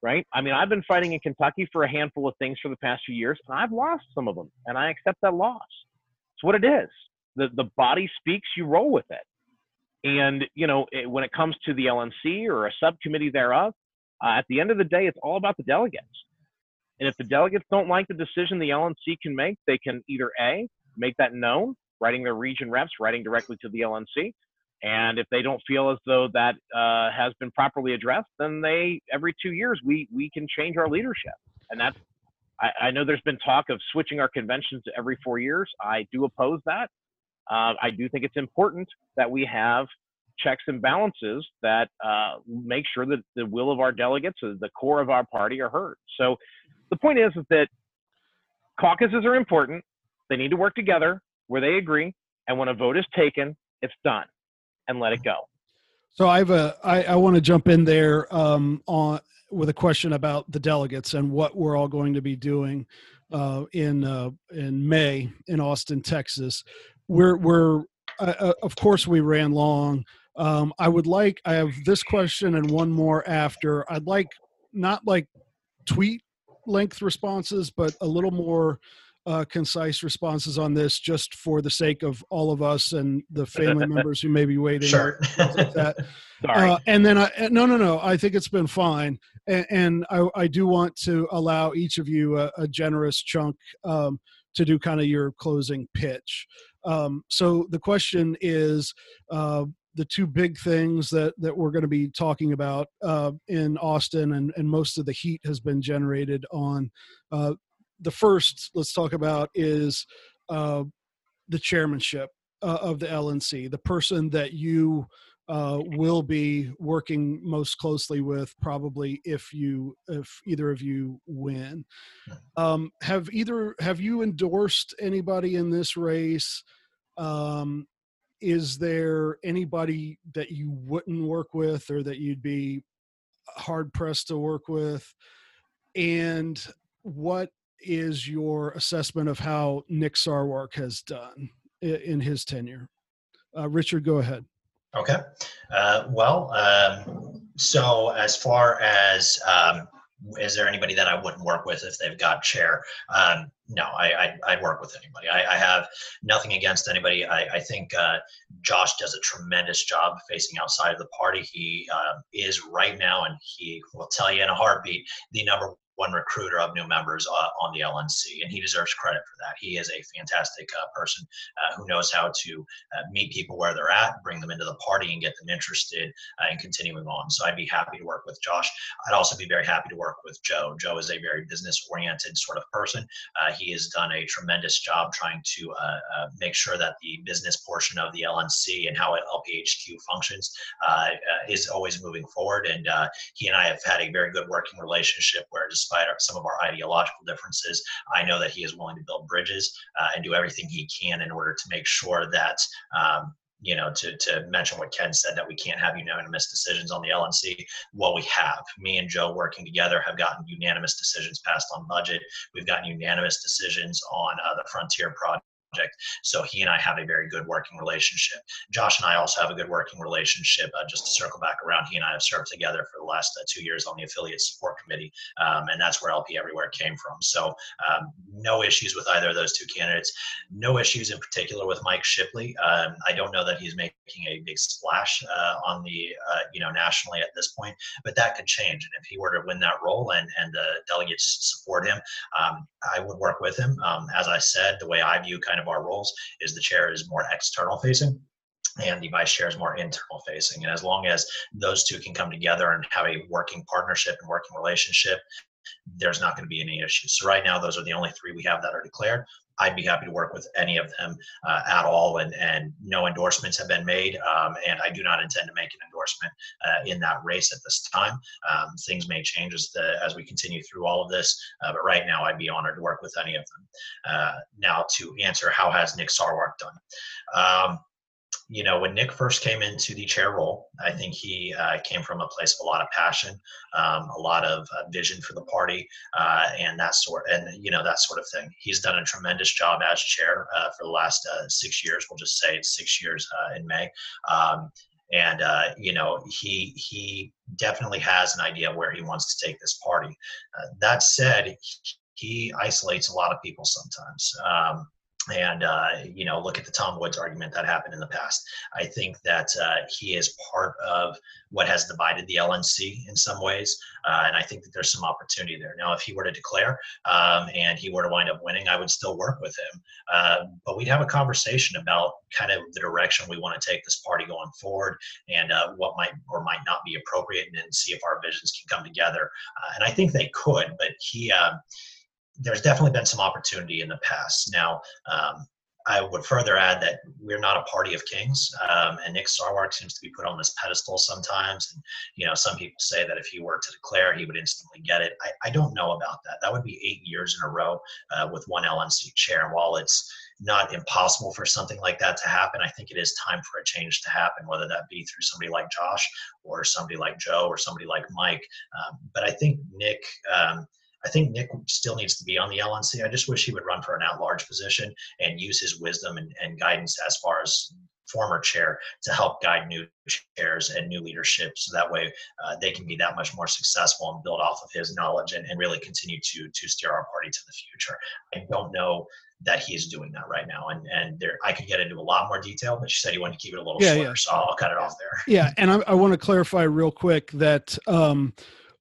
Right? I mean, I've been fighting in Kentucky for a handful of things for the past few years, and I've lost some of them, and I accept that loss. It's what it is. The the body speaks, you roll with it. And you know, it, when it comes to the LNC or a subcommittee thereof, uh, at the end of the day, it's all about the delegates. And if the delegates don't like the decision the LNC can make, they can either A, make that known, writing their region reps, writing directly to the LNC. And if they don't feel as though that uh, has been properly addressed, then they every two years we we can change our leadership. And that's I, I know there's been talk of switching our conventions to every four years. I do oppose that. Uh, I do think it's important that we have checks and balances that uh, make sure that the will of our delegates, the core of our party, are heard. So the point is, is that caucuses are important. They need to work together where they agree, and when a vote is taken, it's done, and let it go. So I have a I, I want to jump in there um, on with a question about the delegates and what we're all going to be doing uh, in uh, in May in Austin, Texas. We're we're uh, uh of course we ran long. Um, I would like I have this question and one more after. I'd like not like tweet length responses, but a little more uh, concise responses on this, just for the sake of all of us and the family [LAUGHS] members who may be waiting. Sure. like that. [LAUGHS] Sorry. Uh, and then I no no no I think it's been fine, and, and I, I do want to allow each of you a, a generous chunk um, to do kind of your closing pitch. Um, so the question is. Uh, the two big things that that we're going to be talking about uh, in Austin, and, and most of the heat has been generated on uh, the first let's talk about is uh, the chairmanship uh, of the LNC, the person that you uh, will be working most closely with, probably if you if either of you win. Um, have either have you endorsed anybody in this race? Um, is there anybody that you wouldn't work with or that you'd be hard pressed to work with? And what is your assessment of how Nick Sarwark has done in his tenure? Uh, Richard, go ahead. Okay. Uh, well, um, so as far as um, is there anybody that I wouldn't work with if they've got chair? Um, no, I, I would work with anybody. I, I, have nothing against anybody. I, I think uh, Josh does a tremendous job facing outside of the party. He uh, is right now, and he will tell you in a heartbeat, the number one recruiter of new members uh, on the LNC, and he deserves credit for that. He is a fantastic uh, person uh, who knows how to uh, meet people where they're at, bring them into the party, and get them interested uh, in continuing on. So I'd be happy to work with Josh. I'd also be very happy to work with Joe. Joe is a very business-oriented sort of person. Uh, he has done a tremendous job trying to make sure that the business portion of the LNC and how LPHQ functions is always moving forward. And he and I have had a very good working relationship where just despite our, some of our ideological differences, I know that he is willing to build bridges uh, and do everything he can in order to make sure that um, you know, to, to mention what Ken said, that we can't have unanimous decisions on the LNC. Well, we have. Me and Joe working together have gotten unanimous decisions passed on budget. We've gotten unanimous decisions on uh, the Frontier project project. So he and I have a very good working relationship. Josh and I also have a good working relationship. Uh, just to circle back around, he and I have served together for the last uh, two years on the affiliate support committee, um, and that's where LP Everywhere came from. So um, no issues with either of those two candidates. No issues in particular with Mike Shipley. Um, I don't know that he's making a big splash uh, on the uh, you know nationally at this point, but that could change. And if he were to win that role and and the delegates support him, um, I would work with him. Um, as I said, the way I view kind kind of our roles is the chair is more external facing and the vice chair is more internal facing. And as long as those two can come together and have a working partnership and working relationship, there's not going to be any issues. So right now, those are the only three we have that are declared. I'd be happy to work with any of them uh, at all, and, and no endorsements have been made, um, and I do not intend to make an endorsement uh, in that race at this time. Um, things may change as the as we continue through all of this, uh, but right now I'd be honored to work with any of them. Uh, now to answer, how has Nick Sarwark done? Um, you know, when Nick first came into the chair role, I think he uh, came from a place of a lot of passion, um, a lot of uh, vision for the party, uh, and that sort, and you know that sort of thing. He's done a tremendous job as chair uh, for the last uh, six years. We'll just say it's six years uh, in May. Um, and you know he he definitely has an idea where he wants to take this party. that said, he isolates a lot of people sometimes. Um, and uh, you know look at the Tom Woods argument that happened in the past. I think that uh, he is part of what has divided the LNC in some ways, uh, and I think that there's some opportunity there. Now, if he were to declare um, and he were to wind up winning, I would still work with him, uh, but we'd have a conversation about kind of the direction we want to take this party going forward and uh, what might or might not be appropriate, and see if our visions can come together. Uh, and I think they could, but he um, there's definitely been some opportunity in the past. Now, um, I would further add that we're not a party of kings, um, and Nick Sarwark seems to be put on this pedestal sometimes. And you know, some people say that if he were to declare, he would instantly get it. I, I don't know about that. That would be eight years in a row uh, with one LNC chair. And while it's not impossible for something like that to happen, I think it is time for a change to happen, whether that be through somebody like Josh or somebody like Joe or somebody like Mike. Um, but I think Nick. Um, I think Nick still needs to be on the LNC. I just wish he would run for an at-large position and use his wisdom and, and guidance as far as former chair to help guide new chairs and new leadership so that way uh, they can be that much more successful and build off of his knowledge and, and really continue to to steer our party to the future i don't know that he's doing that right now and and there i could get into a lot more detail but you said you wanted to keep it a little yeah, shorter yeah. so i'll cut it off there [LAUGHS] yeah and i, I want to clarify real quick that um,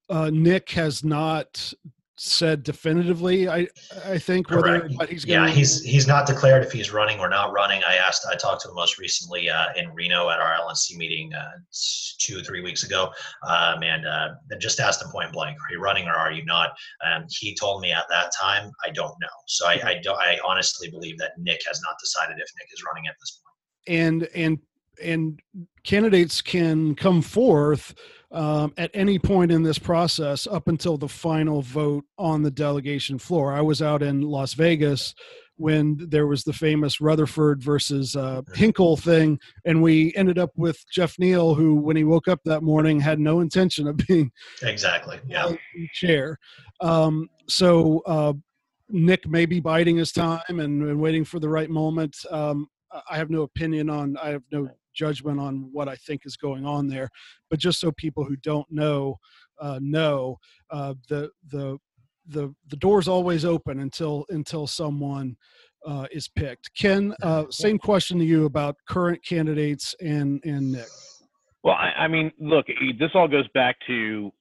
uh, Nick has not said definitively. I I think whether he's yeah he's he's not declared if he's running or not running. I asked I talked to him most recently uh, in Reno at our LNC meeting uh, two three weeks ago, um, and uh, just asked him point blank, are you running or are you not? And he told me at that time I don't know. So I I, don't, I honestly believe that Nick has not decided if Nick is running at this point. And and and candidates can come forth um, at any point in this process up until the final vote on the delegation floor. I was out in Las Vegas when there was the famous Rutherford versus uh, Hinkle thing, and we ended up with Geoff Neale, who, when he woke up that morning, had no intention of being exactly [LAUGHS] yeah chair. Um, so uh, Nick may be biding his time and, and waiting for the right moment. Um, I have no opinion on. I have no judgment on what I think is going on there. But just so people who don't know uh, know, uh, the the the the door's always open until until someone uh, is picked. Ken, uh, same question to you about current candidates and and Nick. Well, I, I mean, look, this all goes back to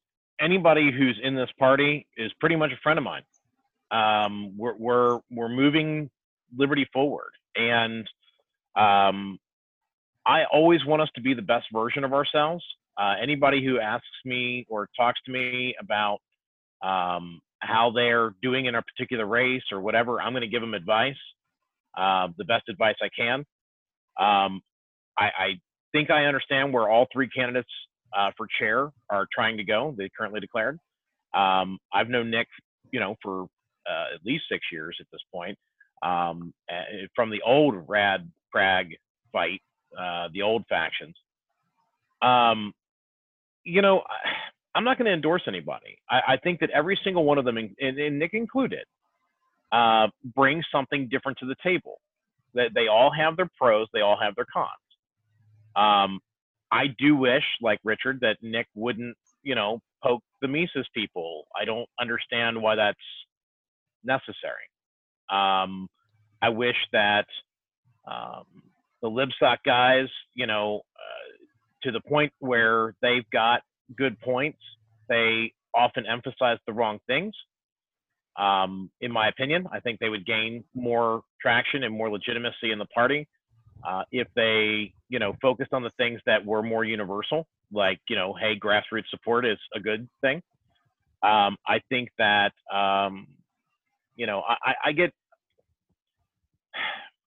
anybody who's in this party is pretty much a friend of mine. Um, we're we're we're moving liberty forward, and um, I always want us to be the best version of ourselves. Uh, anybody who asks me or talks to me about um, how they're doing in a particular race or whatever, I'm going to give them advice, uh, the best advice I can. Um, I, I, think I understand where all three candidates uh, for chair are trying to go. They currently declared. Um, I've known Nick, you know, for uh, at least six years at this point, um, from the old Rad Prag fight uh, the old factions. Um, you know, [SIGHS] I'm not going to endorse anybody. I, I, think that every single one of them, and, and Nick included, uh, brings something different to the table. That they all have their pros, they all have their cons. Um, I do wish, like Richard, that Nick wouldn't, you know, poke the Mises people. I don't understand why that's necessary. Um, I wish that um, the LibSoc guys, you know, uh, to the point where they've got good points, they often emphasize the wrong things. Um, in my opinion, I think they would gain more traction and more legitimacy in the party uh, if they, you know, focused on the things that were more universal, like, you know, hey, grassroots support is a good thing. Um, I think that, um, you know, I, I get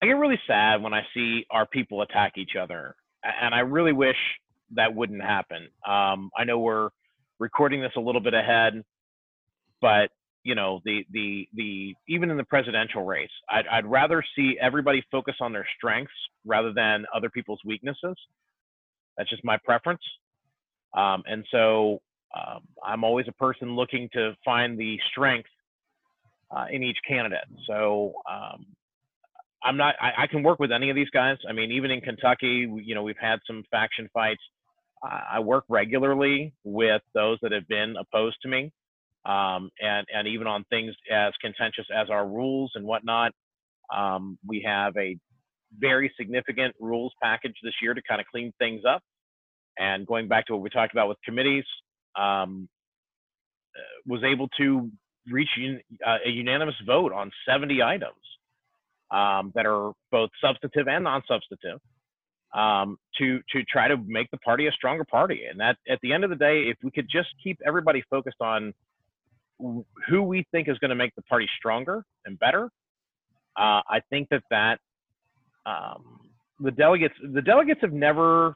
I get really sad when I see our people attack each other, and I really wish that wouldn't happen. Um, I know we're recording this a little bit ahead, but you know the the the even in the presidential race, I'd I'd rather see everybody focus on their strengths rather than other people's weaknesses. That's just my preference, um, and so um, I'm always a person looking to find the strength uh, in each candidate. So um, I'm not. I, I, can work with any of these guys. I mean, even in Kentucky, you know, we've had some faction fights. I work regularly with those that have been opposed to me, um, and and even on things as contentious as our rules and whatnot. Um, we have a very significant rules package this year to kind of clean things up. And going back to what we talked about with committees, um, uh, was able to reach un- uh, a unanimous vote on 70 items um, that are both substantive and non-substantive um, to to try to make the party a stronger party. And that at the end of the day, if we could just keep everybody focused on who we think is going to make the party stronger and better, uh, I think that that um, the delegates the delegates have never.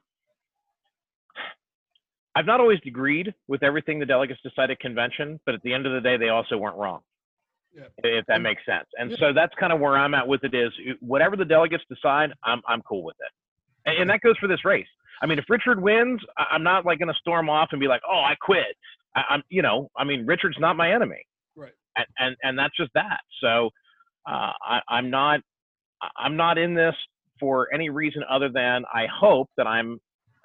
I've not always agreed with everything the delegates decided convention, but at the end of the day, they also weren't wrong. Yeah. If that makes sense. And yeah. so that's kind of where I'm at with it is whatever the delegates decide, I'm I'm cool with it. And, and that goes for this race. I mean, if Richard wins, I'm not like going to storm off and be like, "Oh, I quit." I, am you know, I mean, Richard's not my enemy, right? And and, and that's just that. So uh, I, I'm not, I'm not in this for any reason other than I hope that I'm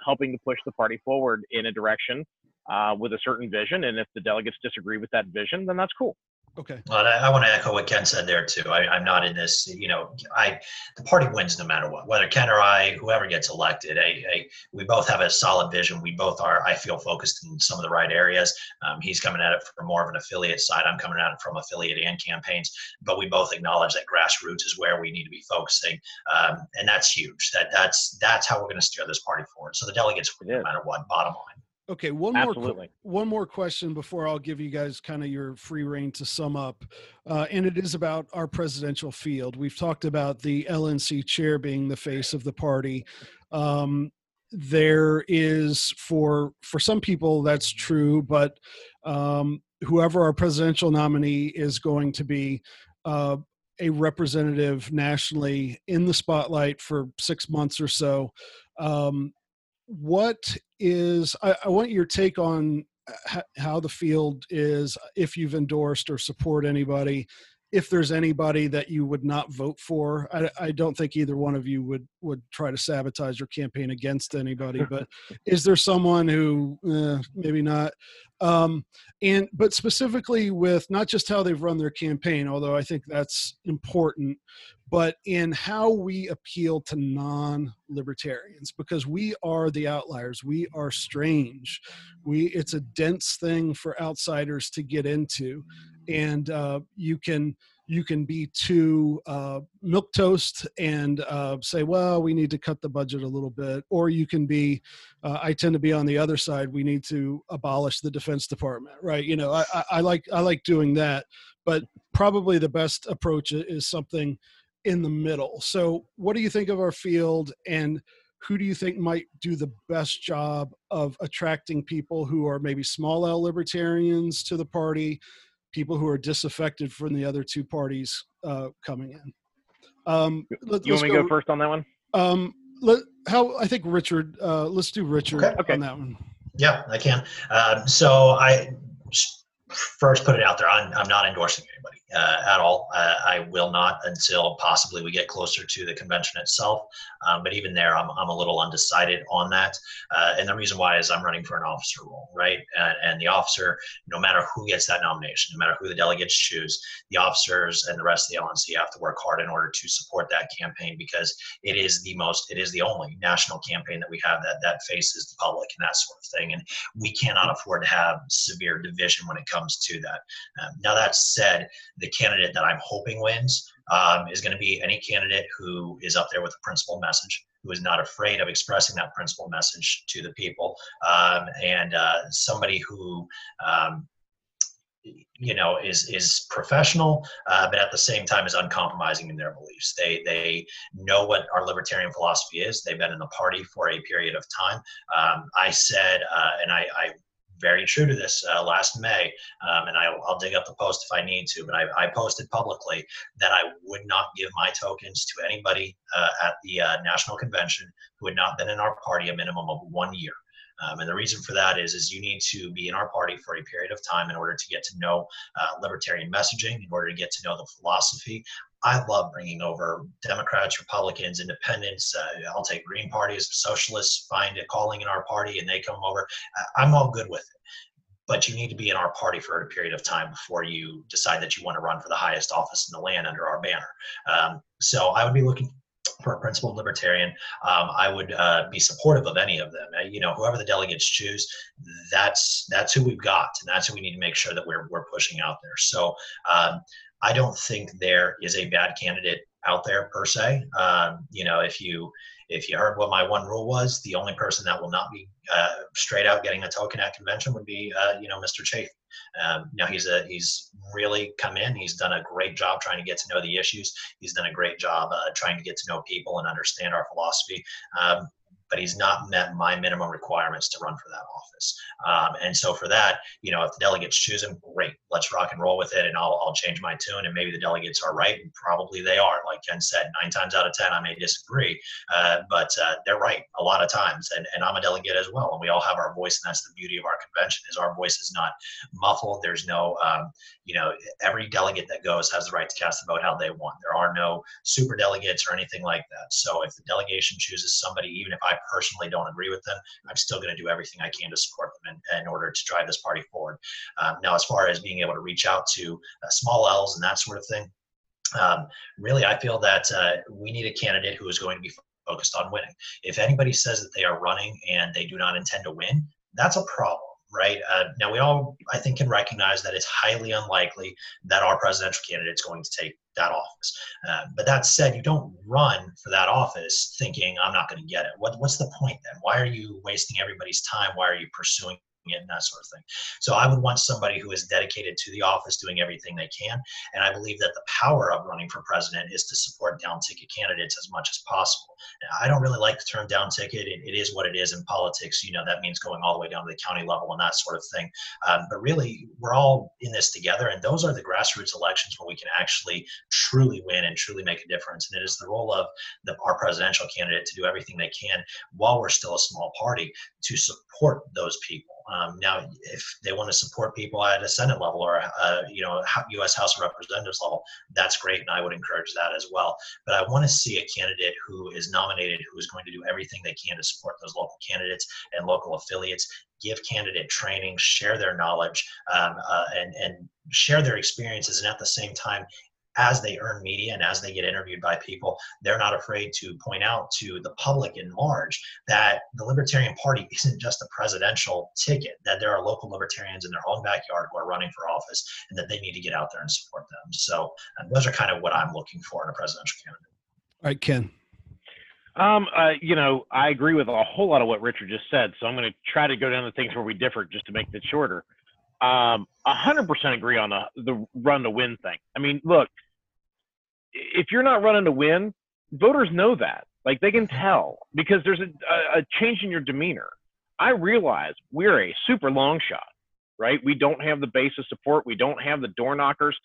helping to push the party forward in a direction uh, with a certain vision. And if the delegates disagree with that vision, then that's cool. Okay. Well, I, I, want to echo what Ken said there too. I, am not in this. You know, I the party wins no matter what. Whether Ken or I, whoever gets elected, I, I, we both have a solid vision. We both are. I feel focused in some of the right areas. Um, he's coming at it from more of an affiliate side. I'm coming at it from affiliate and campaigns. But we both acknowledge that grassroots is where we need to be focusing, um, and that's huge. That that's that's how we're going to steer this party forward. So the delegates, no matter what, bottom line. Okay, one Absolutely. more one more question before I'll give you guys kind of your free rein to sum up, uh, and it is about our presidential field. We've talked about the LNC chair being the face of the party. Um, there is for for some people that's true, but um, whoever our presidential nominee is going to be. Uh, a representative nationally in the spotlight for six months or so. Um, what is I, I, want your take on uh, how the field is if you've endorsed or support anybody if there's anybody that you would not vote for. I, I don't think either one of you would would try to sabotage your campaign against anybody but [LAUGHS] is there someone who eh, maybe not? Um, and but specifically with not just how they've run their campaign although i think that's important but in how we appeal to non libertarians because we are the outliers we are strange we it's a dense thing for outsiders to get into and uh, you can you can be too uh, milquetoast and uh, say, well, we need to cut the budget a little bit, or you can be. Uh, I tend to be on the other side. We need to abolish the Defense Department, right? You know, I, I, I like I like doing that, but probably the best approach is something in the middle. So, what do you think of our field, and who do you think might do the best job of attracting people who are maybe small L libertarians to the party? people who are disaffected from the other two parties uh, coming in. Um, let, you want me to go first on that one? Um, let, how I think Richard. Uh, let's do Richard okay. on that one. Yeah, I can. Um, so I first put it out there. I'm, I'm not endorsing anybody uh, at all. Uh, I will not until possibly we get closer to the convention itself. Um, but even there, I'm, I'm a little undecided on that. Uh, and the reason why is I'm running for an officer role, right? And, and, the officer, no matter who gets that nomination, no matter who the delegates choose, the officers and the rest of the LNC have to work hard in order to support that campaign because it is the most, it is the only national campaign that we have that that faces the public and that sort of thing. And we cannot afford to have severe division when it comes to that. Um, now that said, the candidate that I'm hoping wins um, is going to be any candidate who is up there with a principal message, who is not afraid of expressing that principal message to the people, um, and uh, somebody who um, you know is is professional uh, but at the same time is uncompromising in their beliefs. They they know what our libertarian philosophy is. They've been in the party for a period of time. Um, i said uh, and I, I very true to this uh, last May, um, and I, will dig up the post if I need to, but I, I, posted publicly that I would not give my tokens to anybody uh, at the uh, national convention who had not been in our party a minimum of one year. Um, and the reason for that is, is you need to be in our party for a period of time in order to get to know uh, libertarian messaging, in order to get to know the philosophy. I love bringing over Democrats, Republicans, Independents. Uh, I'll take Green parties, socialists find a calling in our party, and they come over. I'm all good with it. but you need to be in our party for a period of time before you decide that you want to run for the highest office in the land under our banner. Um, so I would be looking for a principled libertarian. Um, I would uh, be supportive of any of them. Uh, you know, whoever the delegates choose, that's that's who we've got, and that's who we need to make sure that we're we're pushing out there. So um, I don't think there is a bad candidate out there per se. Um, you know, if you if you heard what my one rule was, the only person that will not be uh, straight out getting a token at convention would be, uh, you know, Mr. Chafee. Um, you know, he's a he's really come in. He's done a great job trying to get to know the issues. He's done a great job uh, trying to get to know people and understand our philosophy. Um, but he's not met my minimum requirements to run for that office. Um, and so for that, you know, if the delegates choose him, great, let's rock and roll with it, and I'll, I'll change my tune. And maybe the delegates are right, and probably they are. Like Ken said, nine times out of ten, I may disagree, uh, but uh, they're right a lot of times. And, and I'm a delegate as well, and we all have our voice, and that's the beauty of our convention is our voice is not muffled. There's no, um, you know, every delegate that goes has the right to cast the vote how they want. There are no super delegates or anything like that. So if the delegation chooses somebody, even if I personally don't agree with them, I'm still going to do everything I can to support them in, in order to drive this party forward. Um, now, as far as being able to reach out to uh, small L's and that sort of thing, um, really, I feel that uh, we need a candidate who is going to be focused on winning. If anybody says that they are running and they do not intend to win, that's a problem right? Uh, now, we all, I think, can recognize that it's highly unlikely that our presidential candidate is going to take that office. Uh, but that said, you don't run for that office thinking, I'm not going to get it. What, what's the point then? Why are you wasting everybody's time? Why are you pursuing it and that sort of thing. So I would want somebody who is dedicated to the office, doing everything they can. And I believe that the power of running for president is to support down ticket candidates as much as possible. Now, I don't really like the term down ticket. It, it is what it is in politics. You know, that means going all the way down to the county level and that sort of thing. Um, but really, we're all in this together. And those are the grassroots elections where we can actually truly win and truly make a difference. And it is the role of the, our presidential candidate to do everything they can while we're still a small party to support those people. Um, now, if they want to support people at a Senate level or a, you know U.S. House of Representatives level, that's great, and I would encourage that as well. But I want to see a candidate who is nominated who is going to do everything they can to support those local candidates and local affiliates. Give candidate training, share their knowledge, um, uh, and and share their experiences, and at the same time as they earn media and as they get interviewed by people, they're not afraid to point out to the public in large that the Libertarian Party [LAUGHS] isn't just a presidential ticket, that there are local libertarians in their own backyard who are running for office and that they need to get out there and support them. So those are kind of what I'm looking for in a presidential candidate. All right, Ken. Um, uh, you know, I agree with a whole lot of what Richard just said. So I'm going to try to go down to things where we differ just to make this shorter. Um, 100% agree on the, the run to win thing. I mean, look, if you're not running to win, voters know that. Like they can tell because there's a, a change in your demeanor. I realize we're a super long shot, right? We don't have the base of support. We don't have the door knockers.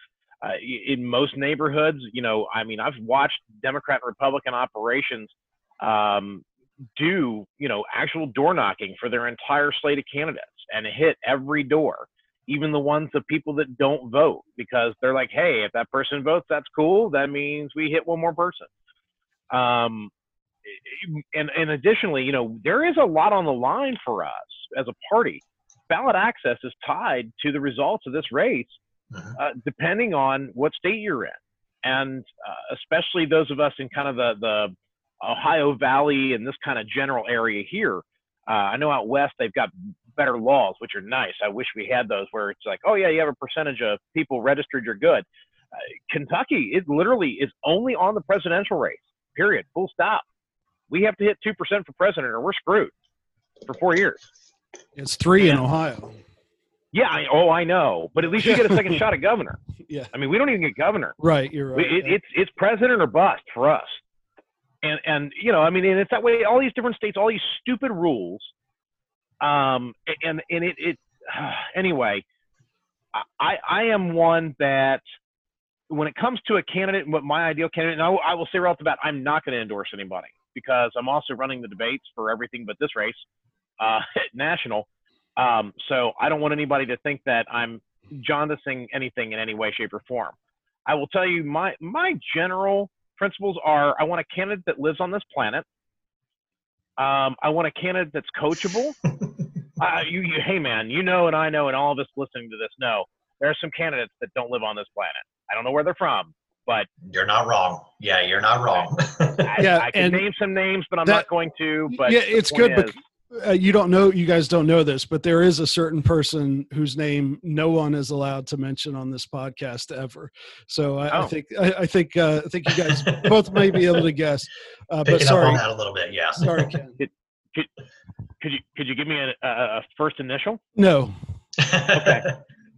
Uh, in most neighborhoods, you know, I mean, I've watched Democrat and Republican operations um, do, you know, actual door knocking for their entire slate of candidates and hit every door even the ones of people that don't vote because they're like, hey, if that person votes, that's cool. That means we hit one more person. Um, and, and additionally, you know, there is a lot on the line for us as a party. Ballot access is tied to the results of this race, mm-hmm. uh, depending on what state you're in. And uh, especially those of us in kind of the, the Ohio Valley and this kind of general area here. Uh, I know out west they've got better laws, which are nice. I wish we had those where it's like, oh yeah, you have a percentage of people registered, you're good. Uh, Kentucky, it literally is only on the presidential race. Period. Full stop. We have to hit two percent for president, or we're screwed for four years. It's three in Ohio. Yeah, I, oh, I know, but at least you get a [LAUGHS] second shot at governor. Yeah, I mean, we don't even get governor. Right, you're right. It, it's it's president or bust for us, and and you know, I mean, and it's that way. All these different states, all these stupid rules um, and and it, it [SIGHS] anyway, I I am one that when it comes to a candidate, what my ideal candidate, and I, I will say right off the bat, I'm not going to endorse anybody because I'm also running the debates for everything but this race, uh, [LAUGHS] national. Um, so I don't want anybody to think that I'm jaundicing anything in any way, shape, or form. I will tell you my my general principles are: I want a candidate that lives on this planet. Um, I want a candidate that's coachable. [LAUGHS] uh, you, you, hey man, you know, and I know, and all of us listening to this know, there are some candidates that don't live on this planet. I don't know where they're from, but you're not wrong. Yeah, you're not wrong. I, Yeah, I can name some names, but I'm that- not going to. But yeah, it's good, is- but uh, you don't know, you guys don't know this, but there is a certain person whose name no one is allowed to mention on this podcast ever. So I, I Oh. think, I, I think, uh, I think you guys [LAUGHS] both may be able to guess. Uh, but Picking up sorry, on that a little bit, yeah sorry, [LAUGHS] Ken. could you could you give me a, a, a first initial? No, Okay.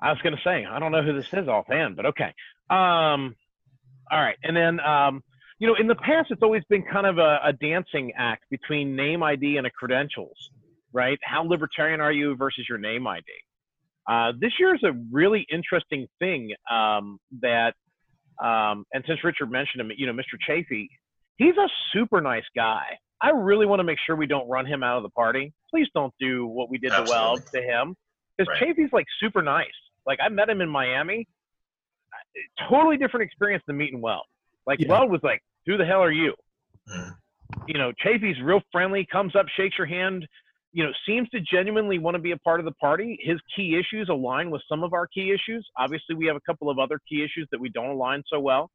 I was going to say I don't know who this is offhand, but okay. Um, all right, and then um, you know, in the past, it's always been kind of a, a dancing act between name ID and a credentials, right? How libertarian are you versus your name ID? Uh, this year is a really interesting thing um, that, um, and since Richard mentioned him, you know, Mr. Chafee, he's a super nice guy. I really want to make sure we don't run him out of the party. Please don't do what we did to Weld to him, because Right. Chafee's like super nice. Like I met him in Miami, totally different experience than meeting Weld. Like Yeah. Weld was like, "Who the hell are you?" Mhm. You know, Chafee's real friendly, comes up, shakes your hand, you know, seems to genuinely want to be a part of the party. His key issues align with some of our key issues. Obviously, we have a couple of other key issues that we don't align so well.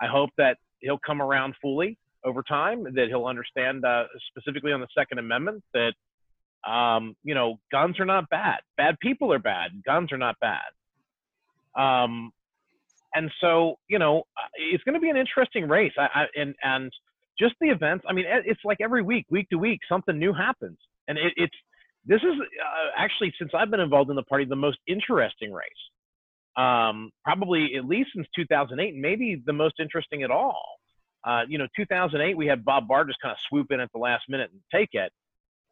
I hope that he'll come around fully over time, that he'll understand uh, specifically on the Second Amendment that, um, you know, guns are not bad. Bad people are bad. Guns are not bad. Um, and so, you know, uh, it's going to be an interesting race. I, I, and and just the events. I mean, it's like every week, week to week, something new happens, and it, it's this is uh, actually since I've been involved in the party, the most interesting race. Um, probably at least since 2008, and maybe the most interesting at all. Uh, you know, 2008, we had Bob Barr just kind of swoop in at the last minute and take it.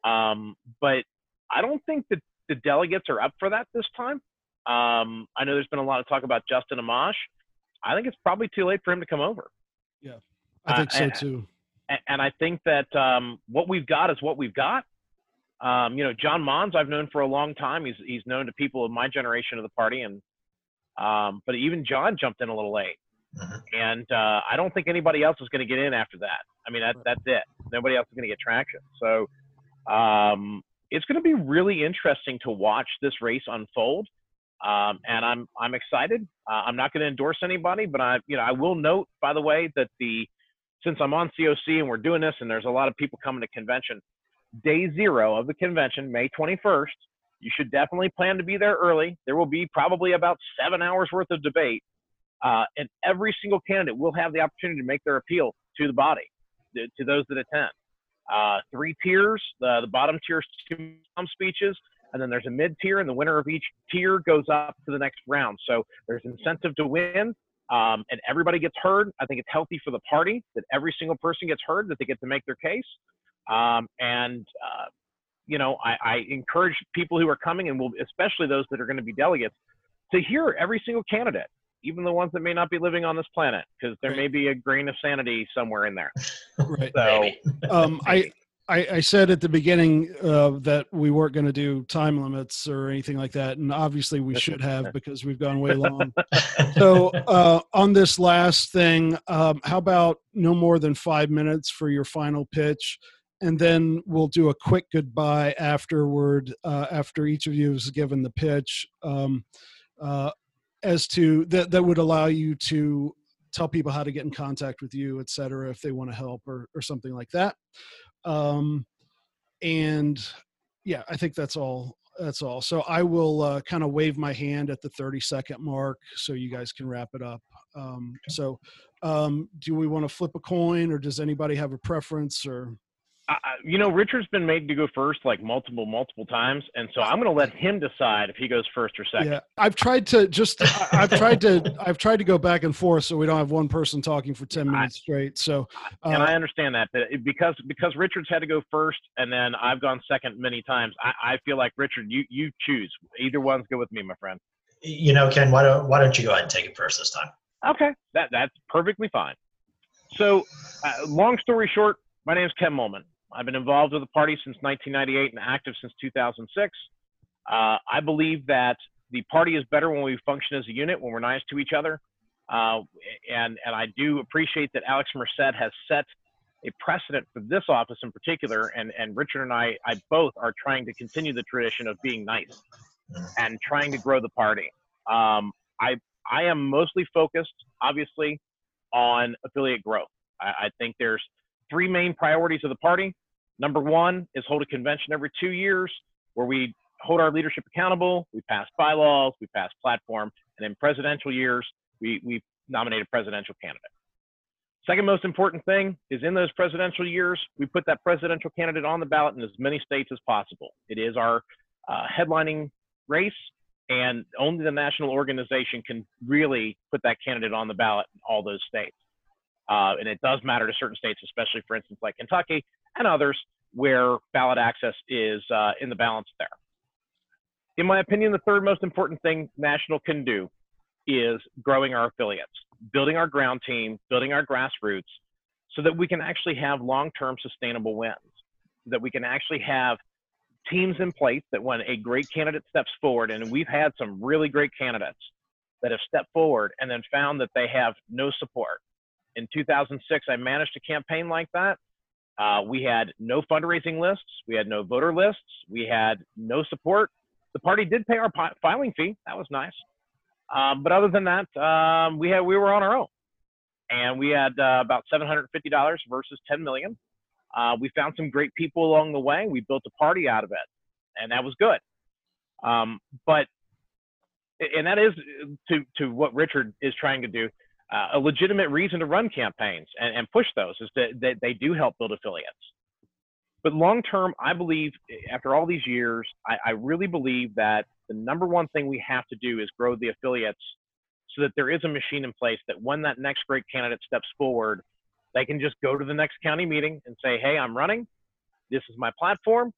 Um, but I don't think that the delegates are up for that this time. Um, I know there's been a lot of talk about Justin Amash. I think it's probably too late for him to come over. Yeah, I think Uh, so and- too. A- and I think that um, what we've got is what we've got. Um, you know, John Monds, I've known for a long time. He's he's known to people of my generation of the party, and um, but even John jumped in a little late, Mhm. and uh, I don't think anybody else is going to get in after that. I mean, that, that's it. Nobody else is going to get traction. So um, it's going to be really interesting to watch this race unfold. Um, and I'm I'm excited. Uh, I'm not going to endorse anybody, but I you know I will note by the way that the since I'm on COC and we're doing this, and there's a lot of people coming to convention. Day zero of the convention, May 21st. You should definitely plan to be there early. There will be probably about seven hours worth of debate, uh, and every single candidate will have the opportunity to make their appeal to the body, to, to those that attend. Uh, three tiers. The, the bottom tier is two speeches, and then there's a mid tier, and the winner of each tier goes up to the next round. So there's incentive to win um, and everybody gets heard. I think it's healthy for the party that every single person gets heard, that they get to make their case. Um, and uh, you know, I, I encourage people who are coming, and will especially those that are going to be delegates, to hear every single candidate, even the ones that may not be living on this planet, because there may be a grain of sanity somewhere in there. [LAUGHS] Right. So um, I, I I said at the beginning uh, that we weren't going to do time limits or anything like that, and obviously we should [LAUGHS] have because we've gone way [LAUGHS] long. so uh, on this last thing, um, how about no more than five minutes for your final pitch, and then we'll do a quick goodbye afterward uh, after each of you has given the pitch, um, uh, as to that that would allow you to tell people how to get in contact with you, et cetera, if they want to help or or something like that. Um, and yeah, I think that's all. That's all. So I will uh, kind of wave my hand at the 30 second mark so you guys can wrap it up. Um, so um, do we want to flip a coin or does anybody have a preference or? I, I- you know, Richard's been made to go first like multiple, multiple times, and so I'm going to let him decide if he goes first or second. Yeah, I've tried to just, I- I've tried to, I've tried to go back and forth so we don't have one person talking for 10 I- minutes straight. So, and uh, I understand that, but it- because because Richard's had to go first, and then I've gone second many times. I, I feel like Richard, you you choose. Either one's good with me, my friend. You know, Ken, why don't why don't you go ahead and take it first this time? Okay, that that's perfectly fine. So, uh, long story short, my name is Ken Moellman. I've been involved with the party since 1998 and active since 2006. Uh, I believe that the party is better when we function as a unit, when we're nice to each other. Uh, and and I do appreciate that Alex Merced has set a precedent for this office in particular. And, and Richard and I, I both are trying to continue the tradition of being nice and trying to grow the party. Um, I, I am mostly focused, obviously, on affiliate growth. I, I think there's three main priorities of the party. Number one is hold a convention every two years where we hold our leadership accountable. We pass bylaws, we pass platform, and in presidential years, we, we nominate a presidential candidate. Second most important thing is in those presidential years, we put that presidential candidate on the ballot in as many states as possible. It is our uh, headlining race, and only the national organization can really put that candidate on the ballot in all those states. Uh, and it does matter to certain states, especially, for instance, like Kentucky and others, where ballot access is uh, in the balance there. In my opinion, the third most important thing national can do is growing our affiliates, building our ground team, building our grassroots, so that we can actually have long-term sustainable wins, that we can actually have teams in place that when a great candidate steps forward, and we've had some really great candidates that have stepped forward and then found that they have no support. In 2006, I managed a campaign like that. Uh, we had no fundraising lists, we had no voter lists, we had no support. The party did pay our filing fee. That was nice. Um, but other than that, um, we had we were on our own, and we had uh, about $750 versus 10 million. Uh, we found some great people along the way. We built a party out of it, and that was good. Um, but and that is to to what Richard is trying to do. Uh, a legitimate reason to run campaigns and, and push those is that, that they do help build affiliates. But long term, I believe after all these years, I, I really believe that the number one thing we have to do is grow the affiliates so that there is a machine in place that when that next great candidate steps forward, they can just go to the next county meeting and say, hey, I'm running. This is my platform.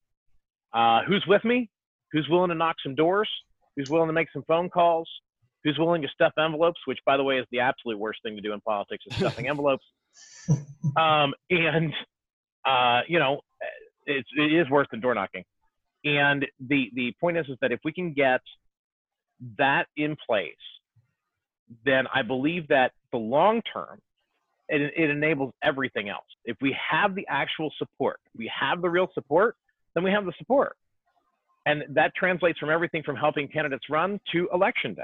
Uh, who's with me? Who's willing to knock some doors? Who's willing to make some phone calls? Who's willing to stuff envelopes? Which, by the way, is the absolute worst thing to do in politics is stuffing [LAUGHS] envelopes. Um, and uh, you know, it's, it is worse than door knocking. And the the point is is that if we can get that in place, then I believe that the long term, it, it enables everything else. If we have the actual support, we have the real support, then we have the support. And that translates from everything from helping candidates run to election day.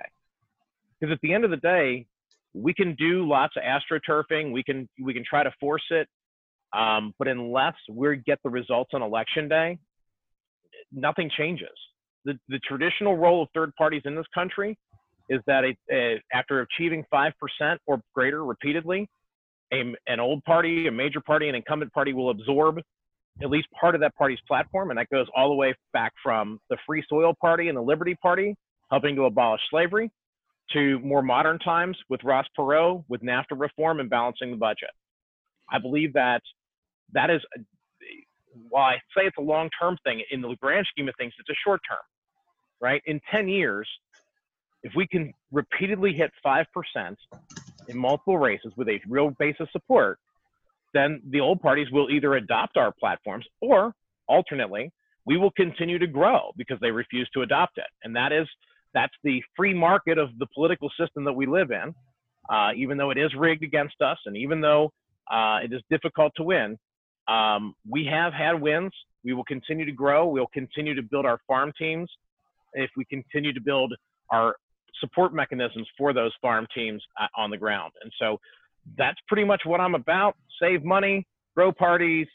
Because at the end of the day, we can do lots of astroturfing. We can we can try to force it, um, but unless we get the results on election day, nothing changes. The, the traditional role of third parties in this country is that a, a, after achieving 5% or greater repeatedly, a, an old party, a major party, an incumbent party will absorb at least part of that party's platform. And that goes all the way back from the Free Soil Party and the Liberty Party, helping to abolish slavery, to more modern times with Ross Perot, with NAFTA reform and balancing the budget. I believe that that is while I say it's a long term thing, in the grand scheme of things, it's a short term, right? In 10 years, if we can repeatedly hit 5% in multiple races with a real base of support, then the old parties will either adopt our platforms or alternately, we will continue to grow because they refuse to adopt it. And that is, that's the free market of the political system that we live in. Uh, even though it is rigged against us and even though uh, it is difficult to win, um, we have had wins. We will continue to grow. We'll continue to build our farm teams. If we continue to build our support mechanisms for those farm teams uh, on the ground. And so that's pretty much what I'm about. Save money, grow parties.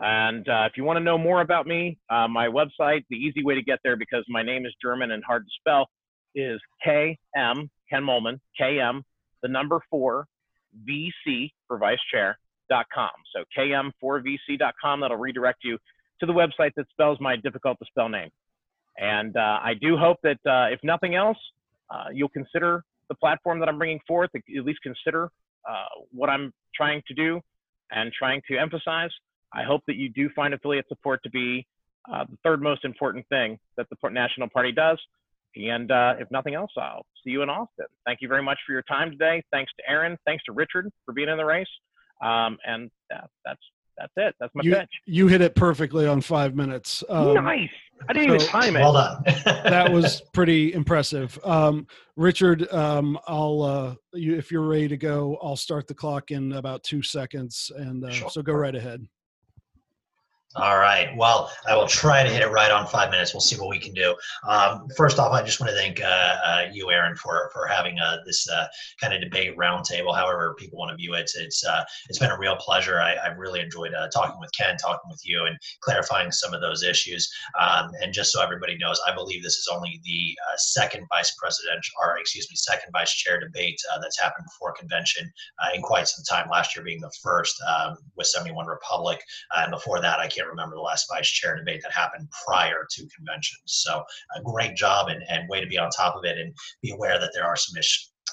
And uh, if you want to know more about me, uh, my website, the easy way to get there because my name is German and hard to spell, is KM, Ken Moellman, KM, the number four, VC for vice chair, km4vc.com. So km4vc.com, that'll redirect you to the website that spells my difficult to spell name. And uh, I do hope that uh, if nothing else, uh, you'll consider the platform that I'm bringing forth, at least consider uh, what I'm trying to do and trying to emphasize. I hope that you do find affiliate support to be uh, the third most important thing that the National Party does. And uh, if nothing else, I'll see you in Austin. Thank you very much for your time today. Thanks to Aaron. Thanks to Richard for being in the race. Um, and uh, that's That's it. That's my you, pitch. You hit it perfectly on five minutes. Um, nice. I didn't so, even time it. Well done. [LAUGHS] that was pretty impressive. Um, Richard, um, I'll uh, you, if you're ready to go, I'll start the clock in about two seconds, and uh, sure. so go right ahead. All right. Well, I will try to hit it right on five minutes. We'll see what we can do. Um, first off, I just want to thank uh, uh, you, Aaron, for for having uh, this uh, kind of debate roundtable. However, people want to view it, it's uh, it's been a real pleasure. I, have really enjoyed uh, talking with Ken, talking with you, and clarifying some of those issues. Um, and just so everybody knows, I believe this is only the second vice presidential, or excuse me, second vice chair debate that's happened before convention in quite some time. Last year being the first um, with 71 Republic, and before that, I can't can't remember the last vice chair debate that happened prior to conventions. So a great job and, and way to be on top of it and be aware that there are some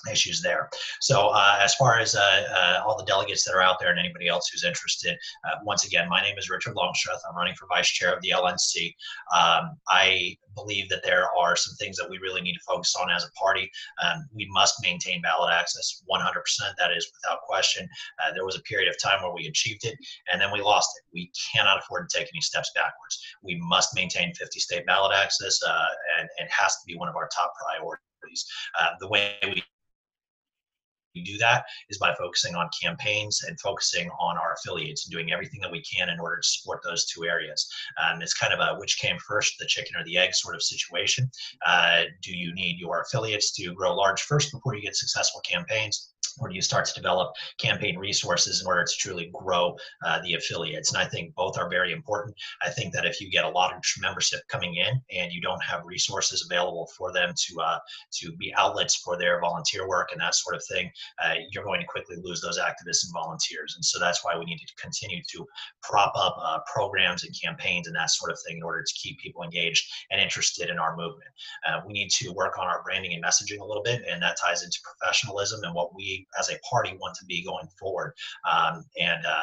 issues issues there. So uh, as far as uh, uh, all the delegates that are out there and anybody else who's interested, uh, once again, my name is Richard Longstreth. I'm running for vice chair of the LNC. Um, I believe that there are some things that we really need to focus on as a party. Um, we must maintain ballot access 100%. That is without question. Uh, there was a period of time where we achieved it and then we lost it. We cannot afford to take any steps backwards. We must maintain 50 state ballot access uh, and it has to be one of our top priorities. the way we we do that is by focusing on campaigns and focusing on our affiliates and doing everything that we can in order to support those two areas. Um, it's kind of a which came first, the chicken or the egg sort of situation. Uh, do you need your affiliates to grow large first before you get successful campaigns? Or do you start to develop campaign resources in order to truly grow uh, the affiliates? And I think both are very important. I think that if you get a lot of membership coming in and you don't have resources available for them to uh, to be outlets for their volunteer work and that sort of thing, uh, you're going to quickly lose those activists and volunteers. And so that's why we need to continue to prop up uh, programs and campaigns and that sort of thing in order to keep people engaged and interested in our movement. Uh, we need to work on our branding and messaging a little bit, and that ties into professionalism and what we as a party want to be going forward. Um, and uh,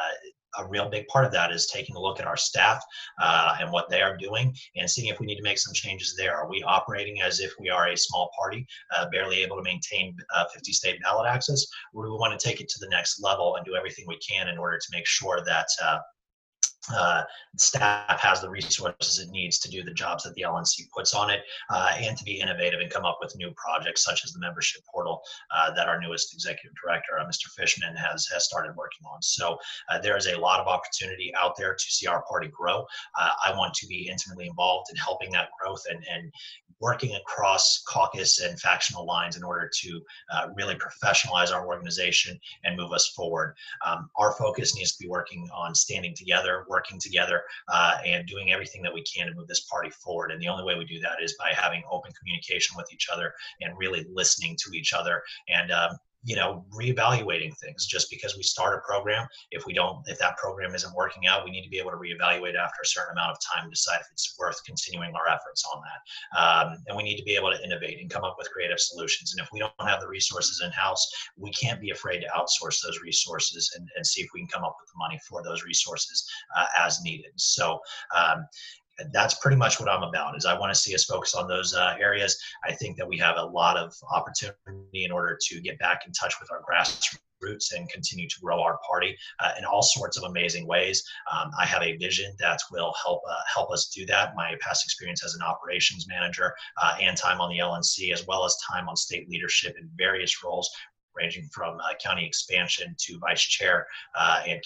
a real big part of that is taking a look at our staff uh, and what they are doing and seeing if we need to make some changes there. Are we operating as if we are a small party, uh, barely able to maintain uh, 50 state ballot access, or do we want to take it to the next level and do everything we can in order to make sure that uh, staff has the resources it needs to do the jobs that the LNC puts on it uh, and to be innovative and come up with new projects such as the membership portal uh, that our newest executive director, uh, Mr. Fishman, has, has started working on. So uh, there is a lot of opportunity out there to see our party grow. Uh, I want to be intimately involved in helping that growth and, and working across caucus and factional lines in order to really professionalize our organization and move us forward. Um, our focus needs to be working on standing together, together uh, and doing everything that we can to move this party forward. And the only way we do that is by having open communication with each other and really listening to each other and um, you know reevaluating things just because we start a program. If we don't if that program isn't working out we need to be able to reevaluate after a certain amount of time and decide if it's worth continuing our efforts on that. Um, and we need to be able to innovate and come up with creative solutions. And if we don't have the resources in house we can't be afraid to outsource those resources and, and see if we can come up with the money for those resources uh, as needed. So um, that's pretty much what I'm about. Is I want to see us focus on those uh, areas. I think that we have a lot of opportunity in order to get back in touch with our grassroots and continue to grow our party uh, in all sorts of amazing ways. Um, I have a vision that will help uh, help us do that. My past experience as an operations manager uh, and time on the LNC, as well as time on state leadership in various roles, ranging from uh, county expansion to vice chair uh, and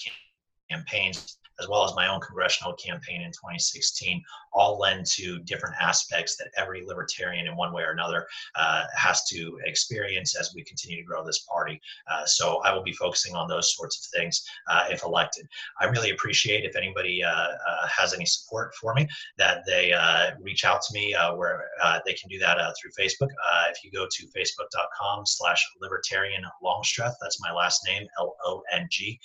campaigns as well as my own congressional campaign in 2016, all lend to different aspects that every libertarian in one way or another uh, has to experience as we continue to grow this party. Uh, so I will be focusing on those sorts of things uh, if elected. I really appreciate if anybody uh, uh, has any support for me that they uh, reach out to me where they can do that through Facebook. if you go to facebook.com slash libertarian longstreth, that's my last name, L-O-N-G-S-T-R-E-T-H.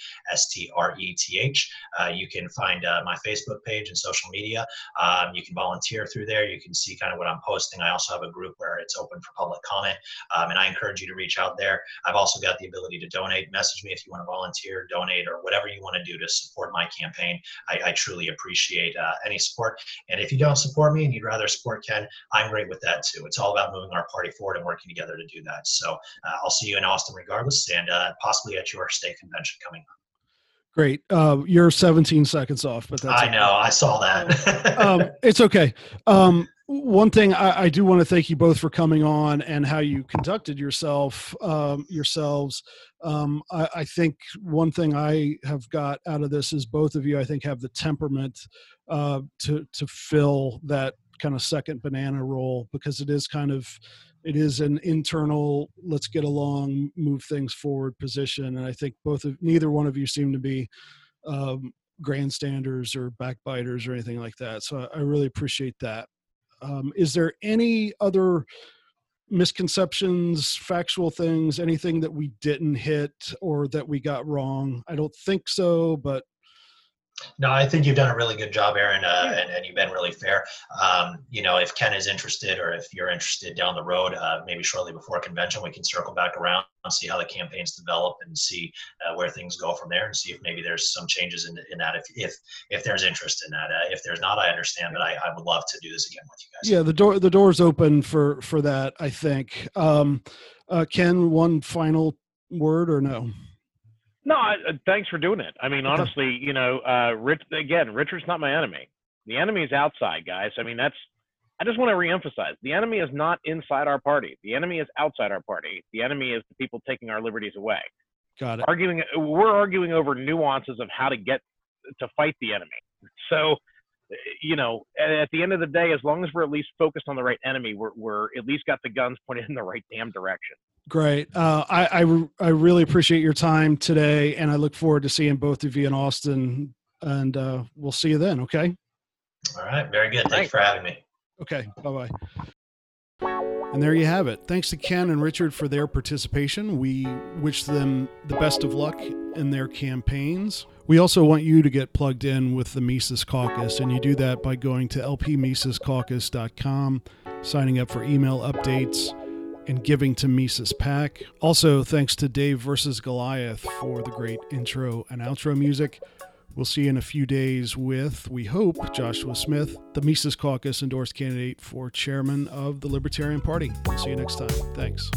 You can find my Facebook page and social media. Um, you can volunteer through there. You can see kind of what I'm posting. I also have a group where it's open for public comment, um, and I encourage you to reach out there. I've also got the ability to donate. Message me if you want to volunteer, donate, or whatever you want to do to support my campaign. I, I truly appreciate uh, any support. And if you don't support me and you'd rather support Ken, I'm great with that too. It's all about moving our party forward and working together to do that. So uh, I'll see you in Austin regardless, and uh, possibly at your state convention coming up. Great. Uh, you're 17 seconds off, but that's I okay. know. I saw that. um, it's okay. Um, one thing I, I do want to thank you both for coming on and how you conducted yourself um, yourselves. Um, I, I, think one thing I have got out of this is both of you I think have the temperament uh, to to fill that kind of second banana role because it is kind of it is an internal let's get along move things forward position and i think both of neither one of you seem to be um, grandstanders or backbiters or anything like that so i, really appreciate that. Um, is there any other misconceptions factual things anything that we didn't hit or that we got wrong i don't think so but no, I think you've done a really good job, Aaron, uh, and, and, you've been really fair. Um, you know, if Ken is interested or if you're interested down the road, uh, maybe shortly before convention, we can circle back around and see how the campaigns develop and see uh, where things go from there and see if maybe there's some changes in, in that if, if if there's interest in that. Uh, if there's not, I understand, but I, I would love to do this again with you guys. Yeah, the door the door's open for for that, I think. Um, uh, Ken, one final word or no? No, I, uh, thanks for doing it. I mean, [LAUGHS] honestly, you know, uh, Rich again, Richard's not my enemy. The enemy is outside, guys. I mean, that's. I just want to reemphasize: the enemy is not inside our party. The enemy is outside our party. The enemy is the people taking our liberties away. Got it. Arguing, we're arguing over nuances of how to get to fight the enemy. So, you know, at the end of the day, as long as we're at least focused on the right enemy, we're, we're at least got the guns pointed in the right damn direction. Great. Uh, I, I, I really appreciate your time today, and I look forward to seeing both of you in Austin. And uh, we'll see you then. Okay. All right. Very good. Thanks for having me. Okay. Bye bye. And there you have it. Thanks to Ken and Richard for their participation. We wish them the best of luck in their campaigns. We also want you to get plugged in with the Mises Caucus, and you do that by going to lpmisescaucus.com, signing up for email updates and giving to Mises PAC. Also, thanks to Dave versus Goliath for the great intro and outro music. We'll see you in a few days with, we hope, Joshua Smith, the Mises Caucus endorsed candidate for chairman of the Libertarian Party. See you next time. Thanks.